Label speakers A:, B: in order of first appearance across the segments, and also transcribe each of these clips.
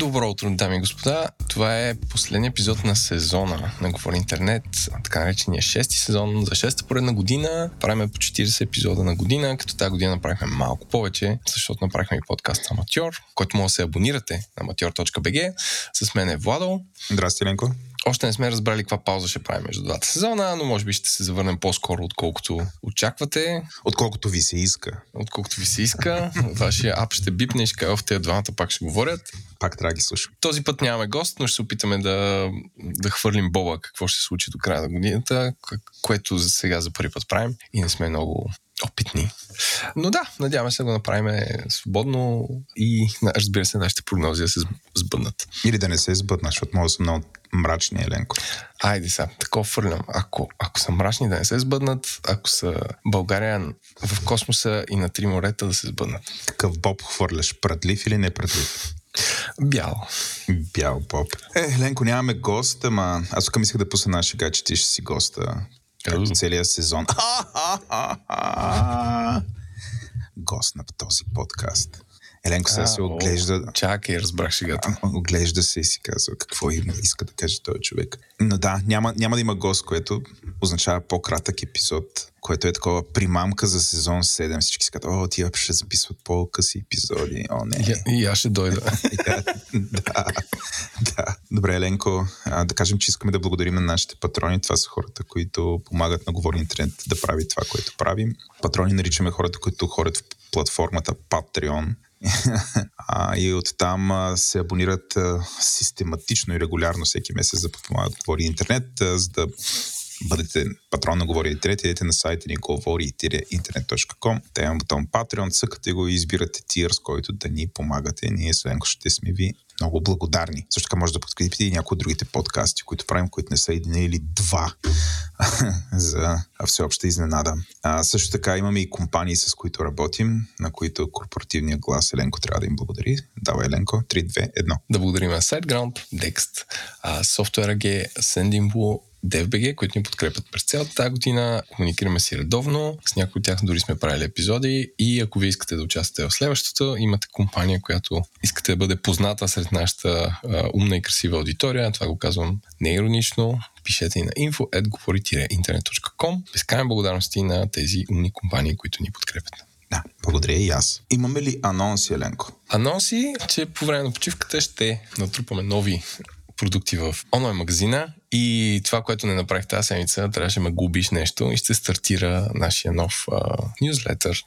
A: Добро утро, дами и господа. Това е последният епизод на сезона на Говори Интернет, така наречения шести сезон за шеста поредна година. Правим по 40 епизода на година, като тази година направихме малко повече, защото направихме и подкаст Аматьор, който може да се абонирате на amateur.bg. С мен е Владо.
B: Здрасти, Ленко.
A: Още не сме разбрали каква пауза ще правим между двата сезона, но може би ще се завърнем по-скоро, отколкото очаквате.
B: Отколкото ви се иска.
A: Отколкото ви се иска. Вашия ап ще бипне и ще каже, тези двамата пак ще говорят.
B: Пак трябва да ги слушам.
A: Този път нямаме гост, но ще се опитаме да, да хвърлим боба какво ще се случи до края на годината, което за сега за първи път правим и не сме много опитни. Но да, надяваме се да го направим свободно и разбира се, нашите прогнози да се сбъднат.
B: Или да не се сбъднат, защото може да са много мрачни, Еленко.
A: Айде сега, такова фърлям. Ако, ако са мрачни, да не се сбъднат, ако са България в космоса и на три морета да се сбъднат.
B: Какъв боб хвърляш? Прадлив или не прадлив?
A: Бял.
B: Бял боб. Е, Ленко, нямаме гост, ама аз тук мислех да пусна нашия гад, че ти ще си госта. Както целият сезон. Гост на този подкаст. Еленко сега се оглежда.
A: Чакай, разбрах шегата.
B: Оглежда се и си казва какво има, иска да каже този човек. Но да, няма, няма да има гост, което означава по-кратък епизод, което е такова примамка за сезон 7. Всички си казват, о, тия ще записват по-къси епизоди. О, не.
A: И, и аз ще дойда.
B: да, да. Добре, Еленко, а, да кажем, че искаме да благодарим на нашите патрони. Това са хората, които помагат на Говори Интернет да прави това, което правим. Патрони наричаме хората, които ходят в платформата Patreon а, и оттам а, се абонират а, систематично и регулярно всеки месец да подпомагат Говори Интернет, а, за да бъдете патрон на Говори Интернет, идете на сайта ни говори-интернет.com. Та имам бутон Patreon, цъкате го и избирате тир, с който да ни помагате. Ние с ще сме ви много благодарни. Също така може да подкрепите и някои от другите подкасти, които правим, които не са един или два за всеобща изненада. А, също така имаме и компании, с които работим, на които корпоративния глас Еленко трябва да им благодари. Давай, Еленко, 3, 2, 1.
A: Да благодарим на SiteGround, Dext, Software AG, Sendinblue, DFBG, които ни подкрепят през цялата тази година. Комуникираме си редовно. С някои от тях дори сме правили епизоди. И ако ви искате да участвате в следващото, имате компания, която искате да бъде позната сред нашата а, умна и красива аудитория. Това го казвам неиронично. Пишете и на info.govori-internet.com. Безкрайни благодарности на тези умни компании, които ни подкрепят.
B: Да, благодаря и аз. Имаме ли анонси, Еленко?
A: Анонси, че по време на почивката ще натрупаме нови продукти в онлайн магазина и това, което не направих тази седмица, трябваше да ме губиш нещо и ще стартира нашия нов нюзлетър.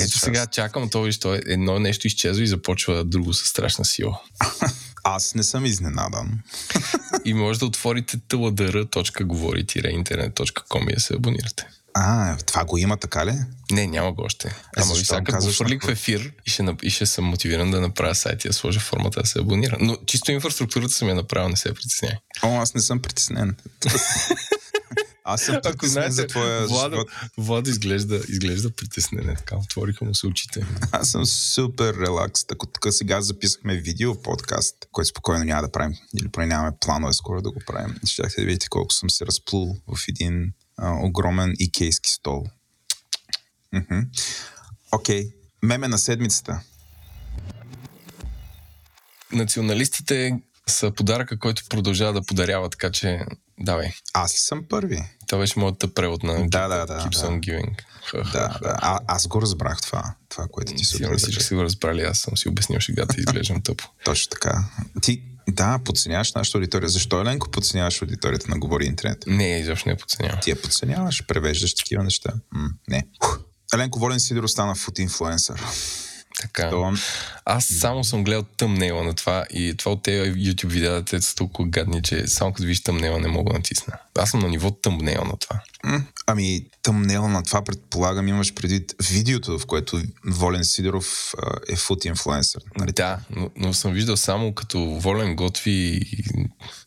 A: Ето сега чакам това, що едно нещо изчезва и започва друго със страшна сила.
B: Аз не съм изненадан.
A: и може да отворите tladr.govori-internet.com и да се абонирате.
B: А, това го има така ли?
A: Не, няма го още. Ама ви сега го фърлик в ефир и ще, и ще съм мотивиран да направя сайт и да сложа формата да се абонира. Но чисто инфраструктурата съм я направил, не се притесняй.
B: О, аз не съм притеснен. Аз съм Ако знаете, за твоя
A: Влад,
B: живот.
A: Влад изглежда, изглежда притеснен. Е така, отвориха му се очите.
B: Аз съм супер релакс. Ако тук сега записахме видео подкаст, който спокойно няма да правим, или поне нямаме планове скоро да го правим. Щяхте да видите колко съм се разплул в един а, огромен икейски стол. Окей. Okay. Меме на седмицата.
A: Националистите са подаръка, който продължава да подарява, така че давай.
B: Аз ли съм първи?
A: Това беше моята превод на
B: да, да, да,
A: Keeps
B: да.
A: on Giving.
B: Да, да. А, аз го разбрах това, това което ти се
A: Сигурно всички си го разбрали, аз съм си обяснил шегата и изглеждам тъпо.
B: Точно така. Ти, да, подценяваш нашата аудитория. Защо, Еленко, подценяваш аудиторията на Говори Интернет?
A: Не, изобщо не подценявам.
B: Ти я подценяваш, превеждаш такива неща. М- не. Еленко Волен Сидоров стана фут инфлуенсър.
A: Така. То... Аз само съм гледал тъмнела на това и това от тези YouTube видеа, те са толкова гадни, че само като виж тъмнела не мога да натисна. Аз съм на ниво тъмнел на това.
B: Ами, тъмнел на това, предполагам, имаш предвид видеото, в което Волен Сидоров е фут инфлуенсър.
A: Нали? Да, но, но, съм виждал само като Волен готви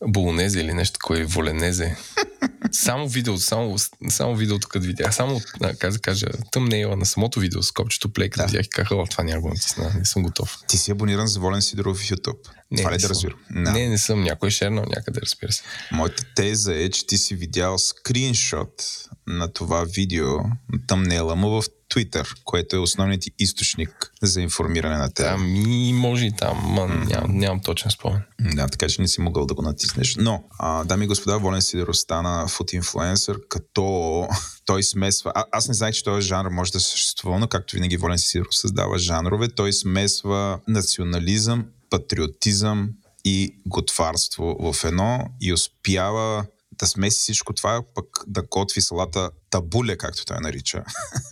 A: болонезе или нещо, кое е воленезе. само видео, само, само видеото, като видях. Само, как да кажа, тъмнела на самото видео с копчето плей, като да. видях и казах, това няма го натисна, не съм готов.
B: Ти си абониран за Волен Сидоров в YouTube.
A: Не,
B: това ли да
A: разбирам? No. Не, не съм. Някой е шернал някъде, разбира се.
B: Моята теза е, че ти си видял скриншот на това видео, на тъмнела му в Twitter, което е основният ти източник за информиране на теб.
A: Ами, може и там, ма mm-hmm. нямам, нямам точен спомен.
B: Да, така че не си могъл да го натиснеш. Но, а, дами и господа, Волен Сидеров стана фут инфлуенсър, като той смесва... А, аз не знаех, че този жанр може да съществува, но както винаги Волен Сидеров създава жанрове, той смесва национализъм, патриотизъм и готварство в едно и успява да смеси всичко това, пък да готви салата табуле, както той нарича,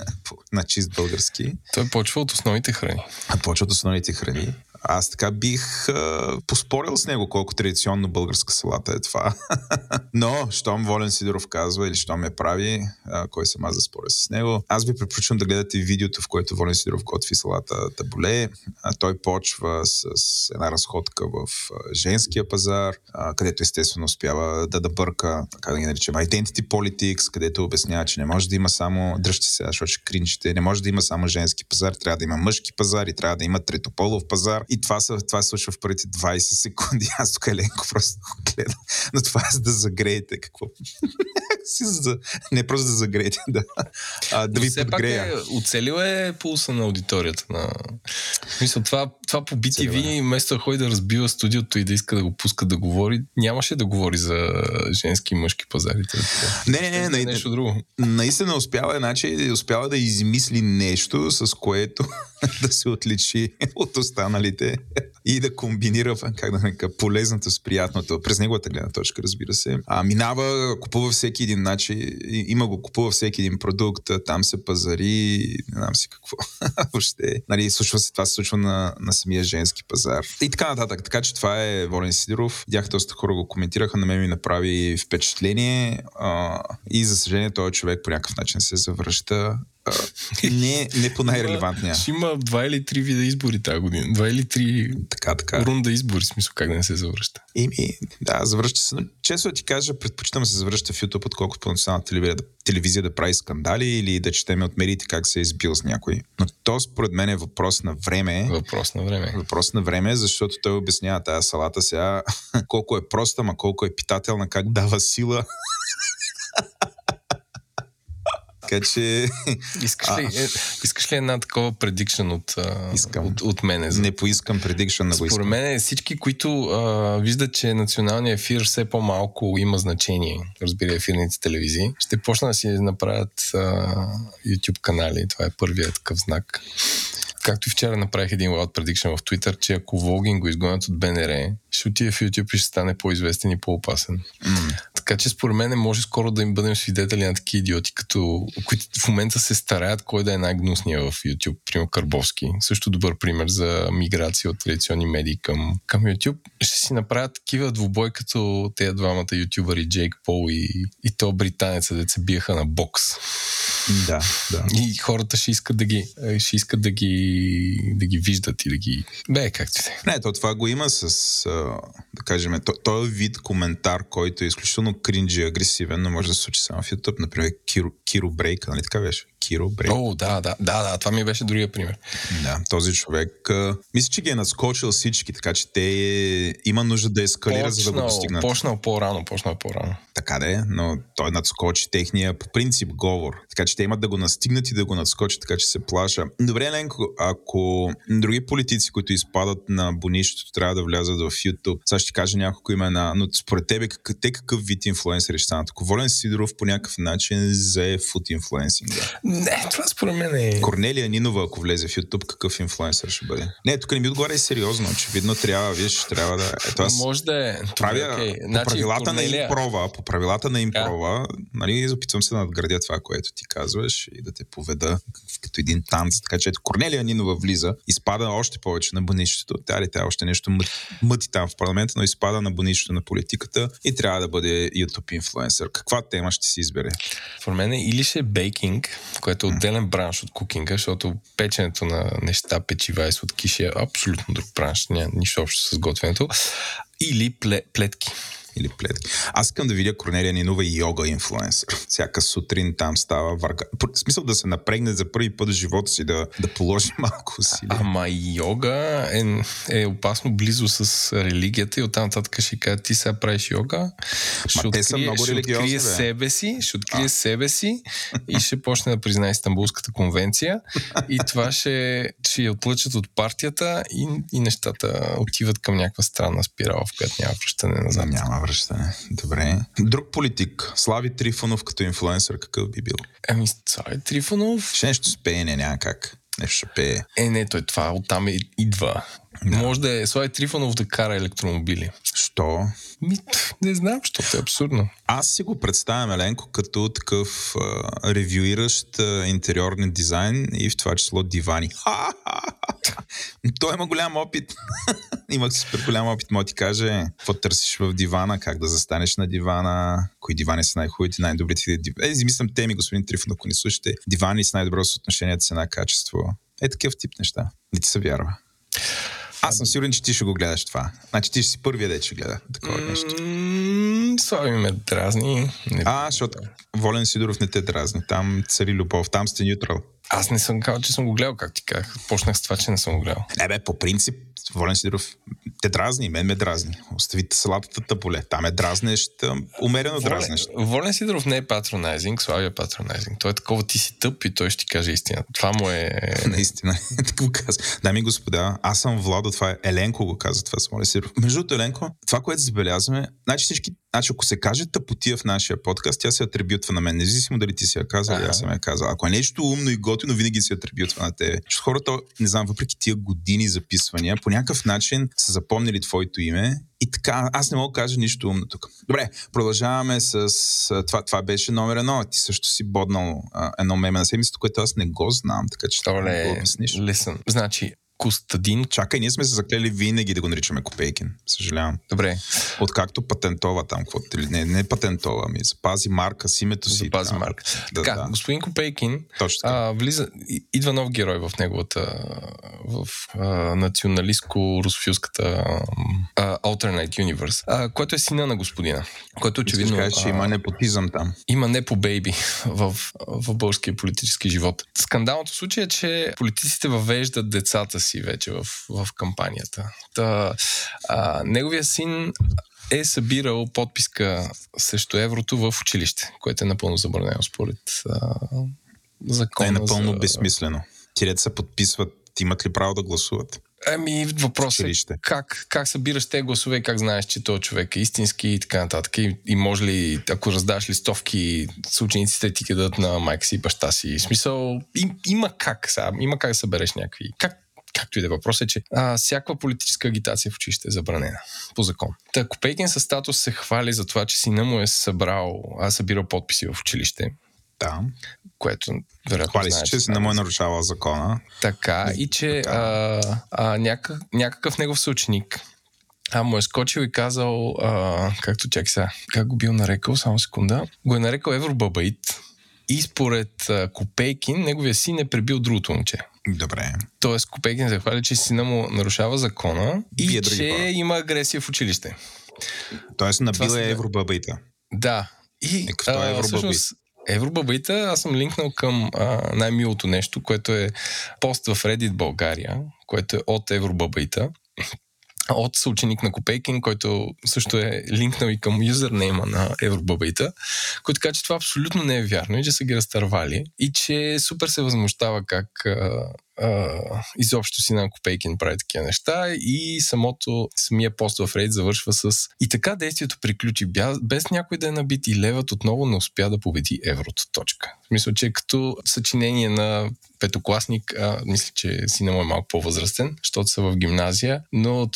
B: на чист български.
A: Той почва от основните храни.
B: Почва от основните храни. Аз така бих а, поспорил с него колко традиционно българска салата е това. Но, щом Волен Сидоров казва или щом ме прави, а, кой съм аз да споря с него. Аз ви препоръчвам да гледате видеото, в което Волен Сидоров готви салата табуле. А, той почва с, с една разходка в женския пазар, а, където естествено успява да да как да ги наричам, identity politics, където обяснява, че не може да има само, дръжте се, защото ще кринчите, не може да има само женски пазар, трябва да има мъжки пазар и трябва да има третополов пазар и това, са, това се случва в първите 20 секунди. Аз тук Еленко просто го гледам. Но това е за да загреете. Какво? Не просто да загреете, да. А, да ви
A: все подгрея. Пак е, оцелил е пулса на аудиторията. На... Мисля, това, това по BTV, е. вместо да ходи да разбива студиото и да иска да го пуска да говори, нямаше да говори за женски и мъжки пазарите.
B: Не, не, не, не,
A: нещо друго.
B: Наистина успява, значи, успява да измисли нещо, с което да се отличи от останалите и да комбинира, как да нарека, полезното с приятното, през неговата гледна точка, разбира се. А, минава, купува всеки един начин, има го, купува всеки един продукт, там се пазари, не знам си какво. Въобще, нали, случва се, това се случва на, на самия женски пазар. И така нататък. Така че това е Волен Сидоров. Видях доста хора го коментираха, на мен ми направи впечатление а, и за съжаление този човек по някакъв начин се завръща не, не по най-релевантния.
A: Ще има два или три вида избори тази година. Два или три
B: така, така.
A: рунда избори, смисъл как да не се завръща.
B: Ими, да, завръща се. Често да ти кажа, предпочитам се завръща в YouTube, отколкото по национална телевизия, да, телевизия да прави скандали или да четеме от медиите как се е избил с някой. Но то според мен е въпрос на време.
A: Въпрос на време.
B: Въпрос на време, защото той обяснява тази салата сега колко е проста, ма колко е питателна, как дава сила. Така че...
A: Искаш ли, е, искаш ли една такова предикшн от,
B: искам.
A: от, от мене? За...
B: Не поискам предикшн на го
A: Според мен всички, които а, виждат, че националният ефир все по-малко има значение, разбира ефирните телевизии, ще почна да си направят а, YouTube канали. Това е първият такъв знак както и вчера направих един loud prediction в Twitter, че ако Волгин го изгонят от БНР, ще отиде в YouTube и ще стане по-известен и по-опасен. Mm. Така че според мен може скоро да им бъдем свидетели на такива идиоти, като, които в момента се стараят кой да е най-гнусния в YouTube. Примерно Карбовски. Също добър пример за миграция от традиционни медии към, към YouTube. Ще си направят такива двубой, като тези двамата ютубъри Джейк Пол и, и то британеца, де се биеха на бокс.
B: Да, да.
A: И хората ще искат да ги, ще искат да ги, да ги виждат и да ги... Бе, как ти се.
B: Не, то това го има с, да кажем, този вид коментар, който е изключително кринджи, агресивен, но може да се случи само в YouTube. Например, Киро, Киро Брейк, нали така беше? Киро Брейк.
A: О, да, да, да, да, това ми беше другия пример.
B: Да, този човек, а, мисля, че ги е надскочил всички, така че те има нужда да ескалира, почнал, за да го достигнат.
A: Почнал по-рано, почнал по-рано.
B: Така да е, но той надскочи техния по принцип говор. Така че те имат да го настигнат и да го надскочат, така че се плаша. Добре, Ленко, ако други политици, които изпадат на бонището, трябва да влязат в YouTube, сега ще кажа няколко имена, но според тебе как, те какъв вид инфлуенсъри ще станат? Ако Волен Сидоров по някакъв начин зае фут инфлуенсинга.
A: Не, това според мен е...
B: Корнелия Нинова, ако влезе в YouTube, какъв инфлуенсър ще бъде? Не, тук не ми отговаря сериозно. Очевидно трябва, виж, трябва да... Ето аз
A: Може да е.
B: Правя okay. по значи, правилата Корнелия... на импрова, по правилата на импрова, да. нали, опитвам се да надградя това, което ти казваш и да те поведа като един танц. Така че ето Корнелия Нинова влиза, изпада още повече на бонището. Тя ли тя още нещо мъти там в парламента, но изпада на бонището на политиката и трябва да бъде YouTube инфлуенсър. Каква тема ще си избере?
A: For мен е или ще е бейкинг, което е отделен бранш от кукинга, защото печенето на неща, печива и сладкиши е абсолютно друг бранш, няма нищо общо с готвенето. Или плетки.
B: Или плетки. Аз искам да видя Корнелия Нинова и йога инфлуенсър. Всяка сутрин там става върга. В смисъл да се напрегне за първи път в живота си, да, да положи малко усилия.
A: Ама йога е, е опасно близо с религията и оттам нататък ще кажа, ти сега правиш йога, ще
B: Ма са
A: открие,
B: много
A: ще открие
B: бе.
A: себе си, ще открие себе си и ще почне да признае Истанбулската конвенция и това ще, ще я отлъчат от партията и, и нещата отиват към някаква странна спирала, в която няма връщане назад.
B: Няма връщане. Добре. Друг политик. Слави Трифонов като инфлуенсър какъв би бил?
A: Ами, Цай Трифонов,
B: Ще нещо с пеене, няма как. Нещо ще пее.
A: е, не, той това оттам идва. Да. Може да е Слави Трифонов да кара електромобили.
B: Що?
A: Ми, не знам, защото е абсурдно.
B: Аз си го представям Еленко като такъв а, ревюиращ а, интериорен дизайн и в това число дивани. Той има голям опит. Имах супер голям опит. Мога ти каже, какво търсиш в дивана, как да застанеш на дивана, кои дивани са най-хубавите, най-добрите дивани. Е, измислям теми, господин Трифон, ако ни слушате. Дивани с най-добро съотношение цена-качество. Е, такъв тип неща. Не ти се вярва. Аз съм сигурен, че ти ще го гледаш това. Значи ти ще си първия дет ще гледа такова нещо.
A: М, Слави ме дразни. Не,
B: А, защото Волен Сидоров не те дразни. Там цари любов, там сте неутрал.
A: Аз не съм казал, че съм го гледал, как ти казах. Почнах с това, че не съм го гледал.
B: Не бе, по принцип, Волен Сидоров те дразни, мен ме дразни. Оставите салатата поле. Там е дразнещ, ам, умерено дразнещ.
A: Волен, Волен Сидоров не е патронайзинг, Слави е патронайзинг. Той е такова, ти си тъп и той ще ти каже истина. Това му е...
B: Наистина. така го каза. Дами и господа, аз съм Владо, това е Еленко го каза, това с Волен Сидоров. Между другото, Еленко, това, което забелязваме, значи всички Значи, ако се каже тъпотия в нашия подкаст, тя се атрибютва на мен. Независимо дали ти си я казал аз съм я казал. Ако е нещо умно и готино, винаги се атрибютва на тебе. Защото хората, не знам, въпреки тия години записвания, по някакъв начин са запомнили твоето име и така, аз не мога да кажа нищо умно тук. Добре, продължаваме с това. Това беше номер едно. Ти също си боднал а, едно меме на седмицата, което аз не го знам, така че
A: Това
B: го
A: е
B: обясниш.
A: лесен. Значи, Костадин...
B: Чакай, ние сме се заклели винаги да го наричаме Копейкин. Съжалявам.
A: Добре,
B: Откакто патентова там, какво не, не патентова, ами запази марка с името си.
A: запази
B: да.
A: марка.
B: Да,
A: така,
B: да.
A: господин Копейкин
B: Точно
A: а, влиза, идва нов герой в неговата в националистко-русофилската Alternate Universe, а, който е сина на господина,
B: Искаш
A: очевидно
B: кажеш,
A: а,
B: има непотизъм там.
A: има не по бейби в, в българския политически живот. Скандалното случай е, че политиците въвеждат децата си вече в, в кампанията. Та, а, неговия син е събирал подписка срещу еврото в училище, което е напълно забранено според а, закона.
B: е напълно
A: за...
B: безсмислено. Ти дете се подписват, имат ли право да гласуват?
A: Ами въпросът е как, как събираш те гласове как знаеш, че този човек е истински и така нататък. И, и може ли, ако раздаш листовки, с учениците ти кидат на майка си и баща си. В смисъл, им, има как сега, има как да събереш някакви. Как, както и да е въпрос е, че а, всякаква политическа агитация в училище е забранена по закон. Та Копейкин със статус се хвали за това, че сина му е събрал, а събирал подписи в училище,
B: Да.
A: което вероятно
B: Хвали се, че не му е нарушавал закона.
A: така, и че а, а, някакъв, някакъв негов съученик а, му е скочил и казал, а, както чак сега, как го бил нарекал, само секунда, го е нарекал Евробабаит и според а, Копейкин, неговия син е пребил другото момче.
B: Добре.
A: Тоест Копейкин се хвали, че сина му нарушава закона и
B: други
A: че
B: хора.
A: има агресия в училище.
B: Тоест набил е
A: да-
B: евробабайта.
A: Да. И
B: Е, какво е Евробабаит?
A: всъщност, аз съм линкнал към а, най-милото нещо, което е пост в Reddit България, което е от Евробабаита, от съученик на Копейкин, който също е линкнал и към юзернейма на Евробабаита, който каза, че това абсолютно не е вярно и че са ги разтървали и че супер се възмущава как а, а, изобщо си на Копейкин прави такива неща и самото, самия пост в Reddit завършва с и така действието приключи бя- без някой да е набит и левът отново не успя да победи еврото. Точка. В смисъл, че като съчинение на петокласник, а, мисля, че сина му е малко по-възрастен, защото са в гимназия, но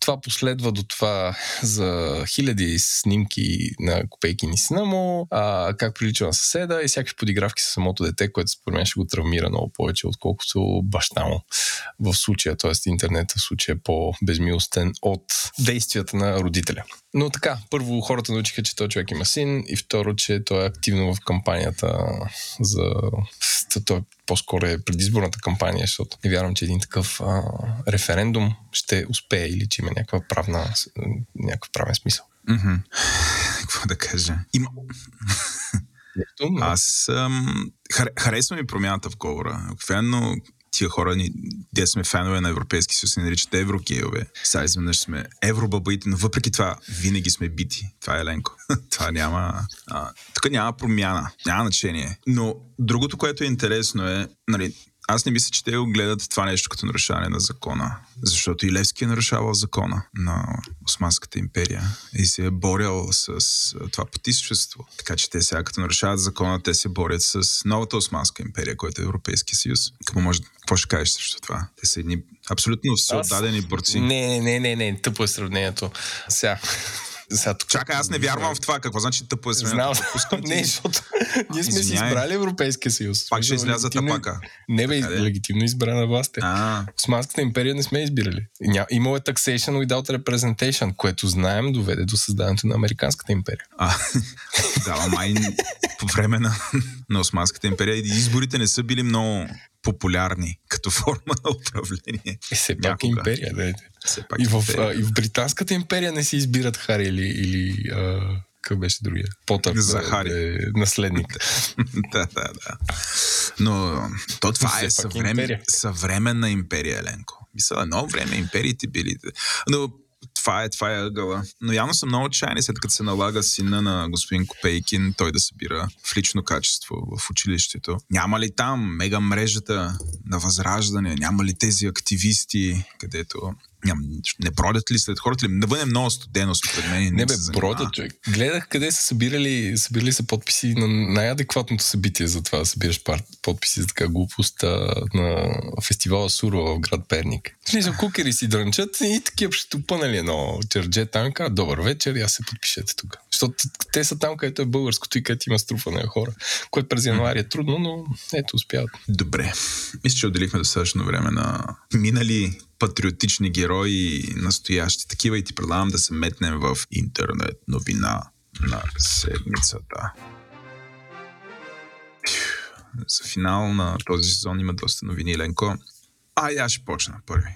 A: това последва до това за хиляди снимки на Копейкин и сина му, а, как прилича на съседа и всякакви подигравки с самото дете, което според мен ще го травмира много повече, отколкото баща му в случая, т.е. интернет в случая е по-безмилостен от действията на родителя. Но така, първо хората научиха, че този човек има син и второ, че той е активно в кампанията за... Той по-скоро е предизборната кампания, защото не вярвам, че един такъв а, референдум ще успее или че има някаква правна, някакъв правен смисъл.
B: Mm-hmm. Какво да кажа? Има... Аз ам, хар, харесвам и промяната в говора. Обикновено тия хора, ни, де сме фенове на Европейски съюз, се наричат еврогейове. Сега изведнъж сме евробабаите, но въпреки това винаги сме бити. Това е Ленко. това няма... А, тук няма промяна, няма значение. Но другото, което е интересно е, нали, аз не мисля, че те го гледат това нещо като нарушаване на закона. Защото и Левски е нарушавал закона на Османската империя и се е борял с това потисчество. Така че те сега като нарушават закона, те се борят с новата Османска империя, която е Европейски съюз. Какво, може, какво ще кажеш срещу това? Те са едни абсолютно всеотдадени борци.
A: Не, не, не, не, тъпо е сравнението. Сега,
B: сега, тук... Чакай, аз не вярвам в това. Какво значи тъпо е
A: Знам. не, защото ние сме си избрали Европейския съюз.
B: Пак ще излязат тапака.
A: Не бе, легитимно избрана власт е. Османската империя не сме избирали. Имало е taxation without representation, което знаем доведе до създаването на Американската империя.
B: А, да, май по време на, на Османската империя изборите не са били много популярни като форма на управление.
A: Е, все пак империя, да. И в, а, и в Британската империя не се избират Хари или, или а, какъв беше другия? Потър.
B: За Хари.
A: Е, наследник.
B: да, да, да. Но то това е съвремен, съвременна империя, Ленко. Мисля, едно време империите били. Но това е, това е ъгъла. Но явно са много отчаяни, след като се налага сина на господин Копейкин, той да събира в лично качество в училището. Няма ли там мега мрежата на възраждане? Няма ли тези активисти, където Ням, не бродят ли след хората ли? Не бъде много студено според мен.
A: Не, не бе, бродят, човек. Гледах къде са събирали, събирали са подписи на най-адекватното събитие за това да събираш подписи за така глупост на фестивала Сурова в град Перник. Влизам кукери си дрънчат и такива ще тупънали едно чердже танка. Добър вечер, я се подпишете тук. Защото те са там, където е българското и където има струпване на хора, което през януари е трудно, но ето успяват.
B: Добре. Мисля, че отделихме достатъчно време на минали патриотични герои, настоящи такива и ти предлагам да се метнем в интернет новина на седмицата. За финал на този сезон има доста новини, Ленко. Ай, аз ще почна първи.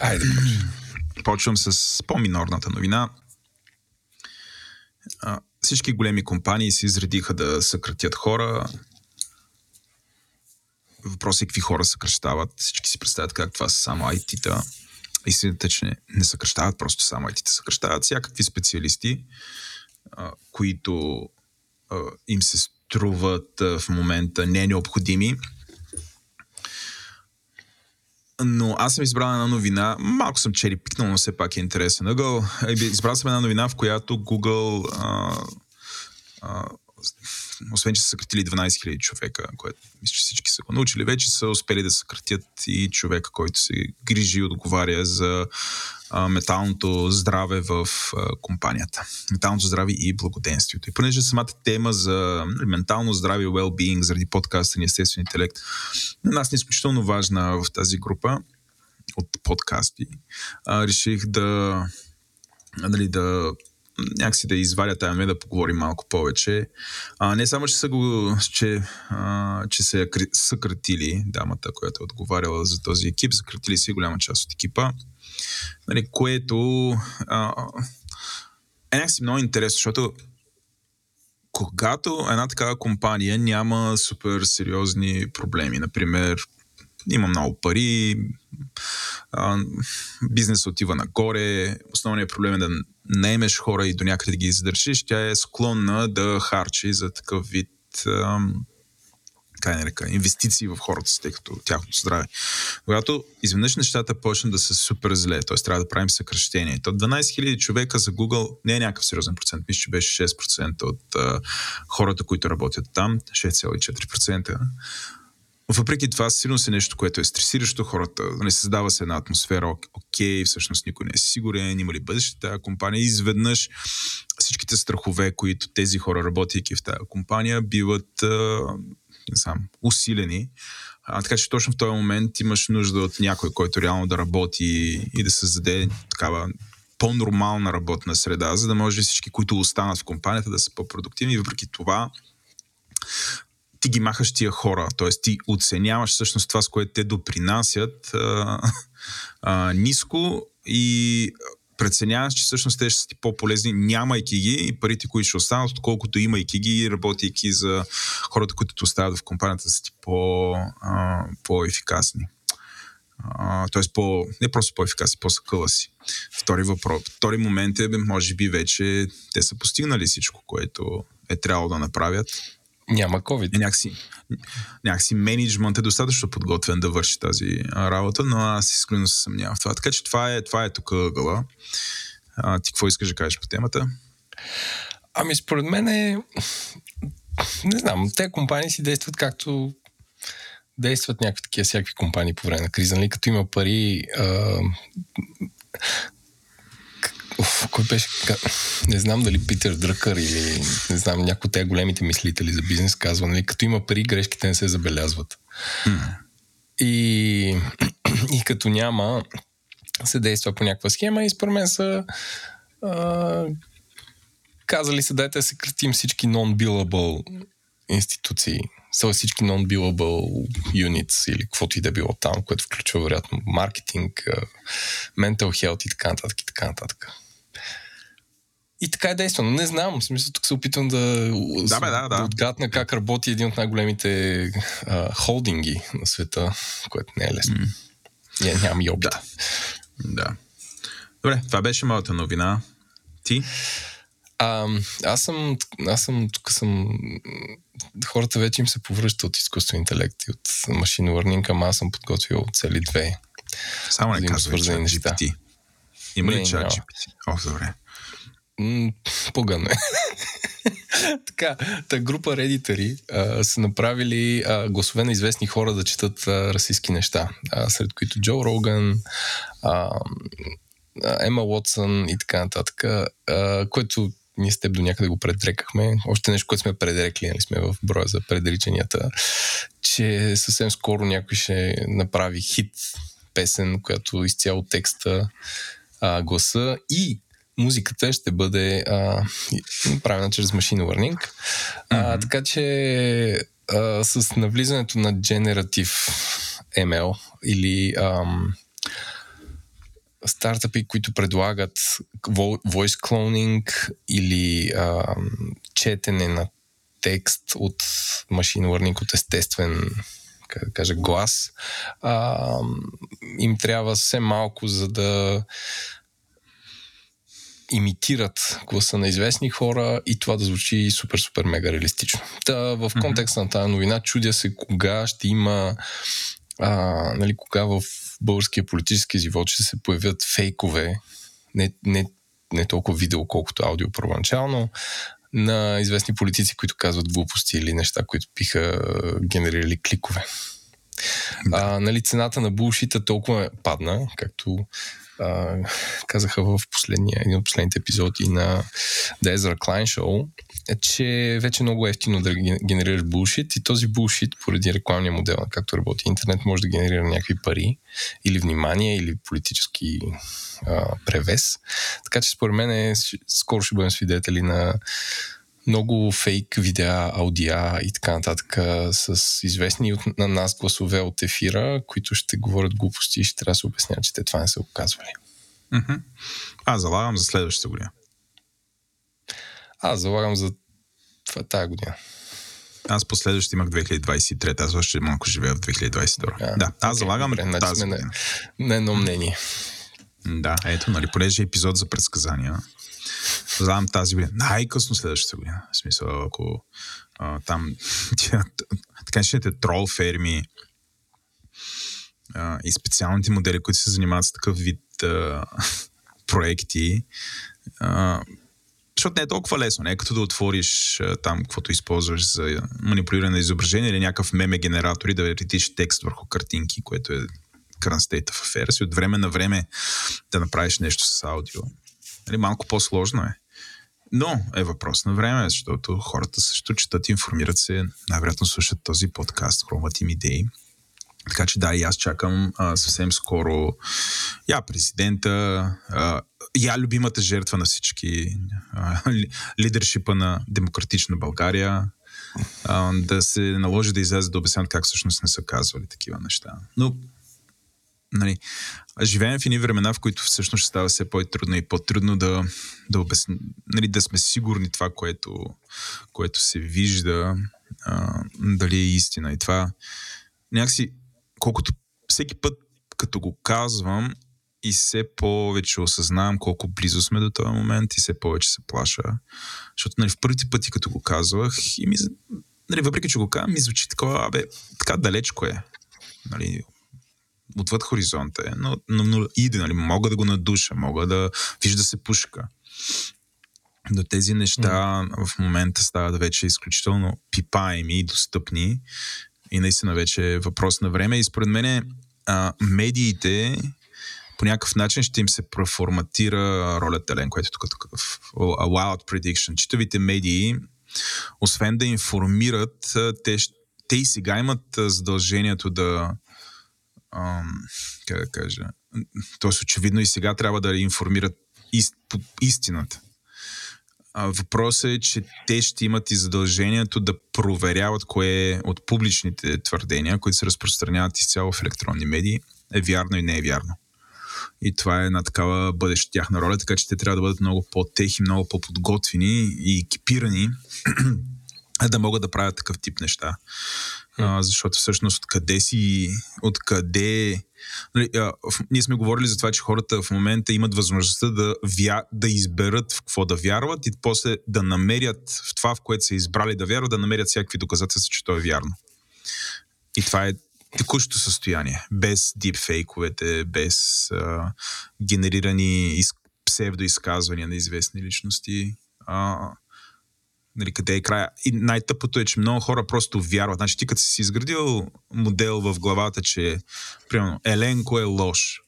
A: Айде, почна.
B: Почвам с по-минорната новина. всички големи компании се изредиха да съкратят хора. Въпросът е какви хора съкръщават. Всички си представят как това са само IT-та. Истината, че не, не съкръщават просто само IT-та, съкръщават всякакви специалисти, а, които а, им се струват а, в момента не необходими. Но аз съм избрал една новина, малко съм чери пикнал, но все пак е интересен ъгъл. Избрал съм една новина, в която Google а, а, освен че са съкратили 12 000 човека, което мисля, че всички са го научили, вече са успели да съкратят и човека, който се грижи и отговаря за а, металното здраве в а, компанията. Металното здраве и благоденствието. И понеже самата тема за нали, ментално здраве и well-being заради подкаста ни Естествен интелект на нас е изключително важна в тази група от подкасти, а, реших да, нали, да някакси да извадя тази да поговорим малко повече. А, не само, че са, го, че, а, че са съкратили дамата, която е отговаряла за този екип, съкратили си голяма част от екипа, нали, което а, е някакси много интересно, защото когато една такава компания няма супер сериозни проблеми, например, има много пари, бизнес отива нагоре, основният проблем е да наемеш хора и до някъде ги задържиш, тя е склонна да харчи за такъв вид как нарека, инвестиции в хората си, тъй като тяхното здраве. Когато изведнъж нещата почнат да са супер зле, т.е. трябва да правим съкръщение. То 12 000 човека за Google не е някакъв сериозен процент. Мисля, че беше 6% от а, хората, които работят там, 6,4% въпреки това, сигурно е нещо, което е стресиращо хората. Не нали, създава се една атмосфера, окей, всъщност никой не е сигурен, има ли бъдеще тази компания. Изведнъж всичките страхове, които тези хора, работейки в тази компания, биват не знам, усилени. А, така че точно в този момент имаш нужда от някой, който реално да работи и да създаде такава по-нормална работна среда, за да може всички, които останат в компанията, да са по-продуктивни. Въпреки това, ти ги махаш тия хора, т.е. ти оценяваш всъщност това, с което те допринасят а, а, ниско и преценяваш, че всъщност те ще са ти по-полезни, нямайки ги и парите, които ще останат, отколкото имайки ги и работейки за хората, които те оставят в компанията, са ти по, а, по-ефикасни. Тоест, по, не просто по-ефикасни, по-съкъла си. Втори въпрос. Втори момент е, може би вече те са постигнали всичко, което е трябвало да направят.
A: Няма COVID.
B: Някакси, някакси менеджмент е достатъчно подготвен да върши тази работа, но аз искрено се съмнявам в това. Така че това е, това е тук ъгъла. А, ти какво искаш да кажеш по темата?
A: Ами според мен е... Не знам, те компании си действат както действат някакви такива всякакви компании по време на криза. Нали? Като има пари, а, Уф, кой беше? Не знам дали Питер Дръкър или не знам, някои от тези големите мислители за бизнес казва, нали, като има пари, грешките не се забелязват. Hmm. И, и като няма, се действа по някаква схема и според мен са а, казали се, дайте да се кратим всички non-billable институции, са всички non-billable units или каквото и да било там, което включва вероятно маркетинг, mental health и така нататък и така нататък. И така е действано. Не знам, в смисъл тук се опитвам да,
B: да, бе, да, да.
A: да отгадна как работи един от най-големите а, холдинги на света, което не е лесно. Mm. Не, нямам и опит.
B: Да. да. Добре, това беше моята новина. Ти?
A: А, аз съм, аз съм, тук съм, хората вече им се повръща от изкуствен интелект и от машин learning, ама аз съм подготвил цели две.
B: Само не казвай, че GPT. Има ли чат GPT? О, добре.
A: Погано е. така, та група редитори а, са направили а, гласове на известни хора да четат а, расистски неща, а, сред които Джо Роган, а, Ема Уотсън и така нататък, а, което ние с теб до някъде го предрекахме. Още нещо, което сме предрекли, нали сме в броя за предричанията, че съвсем скоро някой ще направи хит песен, която изцяло текста, а, гласа и музиката ще бъде а, правена чрез машин learning. Mm-hmm. така че а, с навлизането на Generative ML или ам, стартъпи, които предлагат voice cloning или ам, четене на текст от машин learning, от естествен как да кажа, глас, а, им трябва все малко, за да имитират гласа на известни хора и това да звучи супер, супер мега реалистично. Та, в контекста на тази новина чудя се кога ще има а, нали, кога в българския политически живот ще се появят фейкове, не, не, не толкова видео, колкото аудио първоначално, на известни политици, които казват глупости или неща, които биха генерирали кликове. Да. А, нали, цената на булшита толкова падна, както а, казаха в последния, един от последните епизоди на The Ezra Klein Show, е, че вече много ефтино да генерираш булшит и този булшит, поради рекламния модел, както работи интернет, може да генерира някакви пари или внимание, или политически а, превес. Така че според мен е, скоро ще бъдем свидетели на много фейк видеа, аудиа и така нататък с известни от, на нас гласове от ефира, които ще говорят глупости и ще трябва да се обясняват, че те това не са оказвали.
B: Mm-hmm. Аз залагам за следващата година.
A: Аз залагам за това, тая година.
B: Аз последващи имах 2023, аз още малко живея в 2022. А, да, аз okay, залагам добре, значи тази
A: година. На, на едно мнение.
B: Да, ето, нали, понеже е епизод за предсказания, Знам тази година. Най-късно следващата година. В смисъл, ако а, там така наречените трол ферми а, и специалните модели, които се занимават с такъв вид а, проекти, а, защото не е толкова лесно, не е като да отвориш а, там, каквото използваш за манипулиране на изображение или някакъв меме генератор и да редиш текст върху картинки, което е current state of affairs и от време на време да направиш нещо с аудио. Нали, малко по-сложно е. Но е въпрос на време, защото хората също четат, информират се, най-вероятно слушат този подкаст, хрумват им идеи. Така че да, и аз чакам а, съвсем скоро я президента, а, я любимата жертва на всички, а, лидершипа на демократична България, а, да се наложи да излезе да обяснят как всъщност не са казвали такива неща. Но нали, живеем в едни времена, в които всъщност ще става все по-трудно и по-трудно да, да, обясни, нали, да сме сигурни това, което, което се вижда, а, дали е истина. И това някакси, колкото всеки път, като го казвам, и все повече осъзнавам колко близо сме до този момент и все повече се плаша. Защото нали, в първите пъти, като го казвах, и ми, нали, въпреки че го казвам, ми звучи такова, абе, така далечко е. Нали, отвъд хоризонта е, но, но, но иде, нали, мога да го надуша, мога да вижда се пушка. До тези неща mm. в момента стават вече изключително пипаеми и достъпни и наистина вече е въпрос на време и според мен медиите по някакъв начин ще им се преформатира ролята Лен, което е тук, тук в Wild Prediction. Читавите медии, освен да информират, те, те и сега имат задължението да ам, как да кажа, т.е. очевидно и сега трябва да информират ист, истината. Въпросът е, че те ще имат и задължението да проверяват кое е от публичните твърдения, които се разпространяват изцяло в електронни медии, е вярно и не е вярно. И това е една такава бъдеща тяхна роля, така че те трябва да бъдат много по-техи, много по-подготвени и екипирани, да могат да правят такъв тип неща. А, защото всъщност откъде си, откъде... Нали, а, в, ние сме говорили за това, че хората в момента имат възможността да, вя, да изберат в какво да вярват и после да намерят в това, в което са избрали да вярват, да намерят всякакви доказателства, че то е вярно. И това е текущото състояние, без дипфейковете, без а, генерирани из, псевдоизказвания на известни личности. А, нали, къде е края. И най-тъпото е, че много хора просто вярват. Значи ти като си изградил модел в главата, че примерно Еленко е лош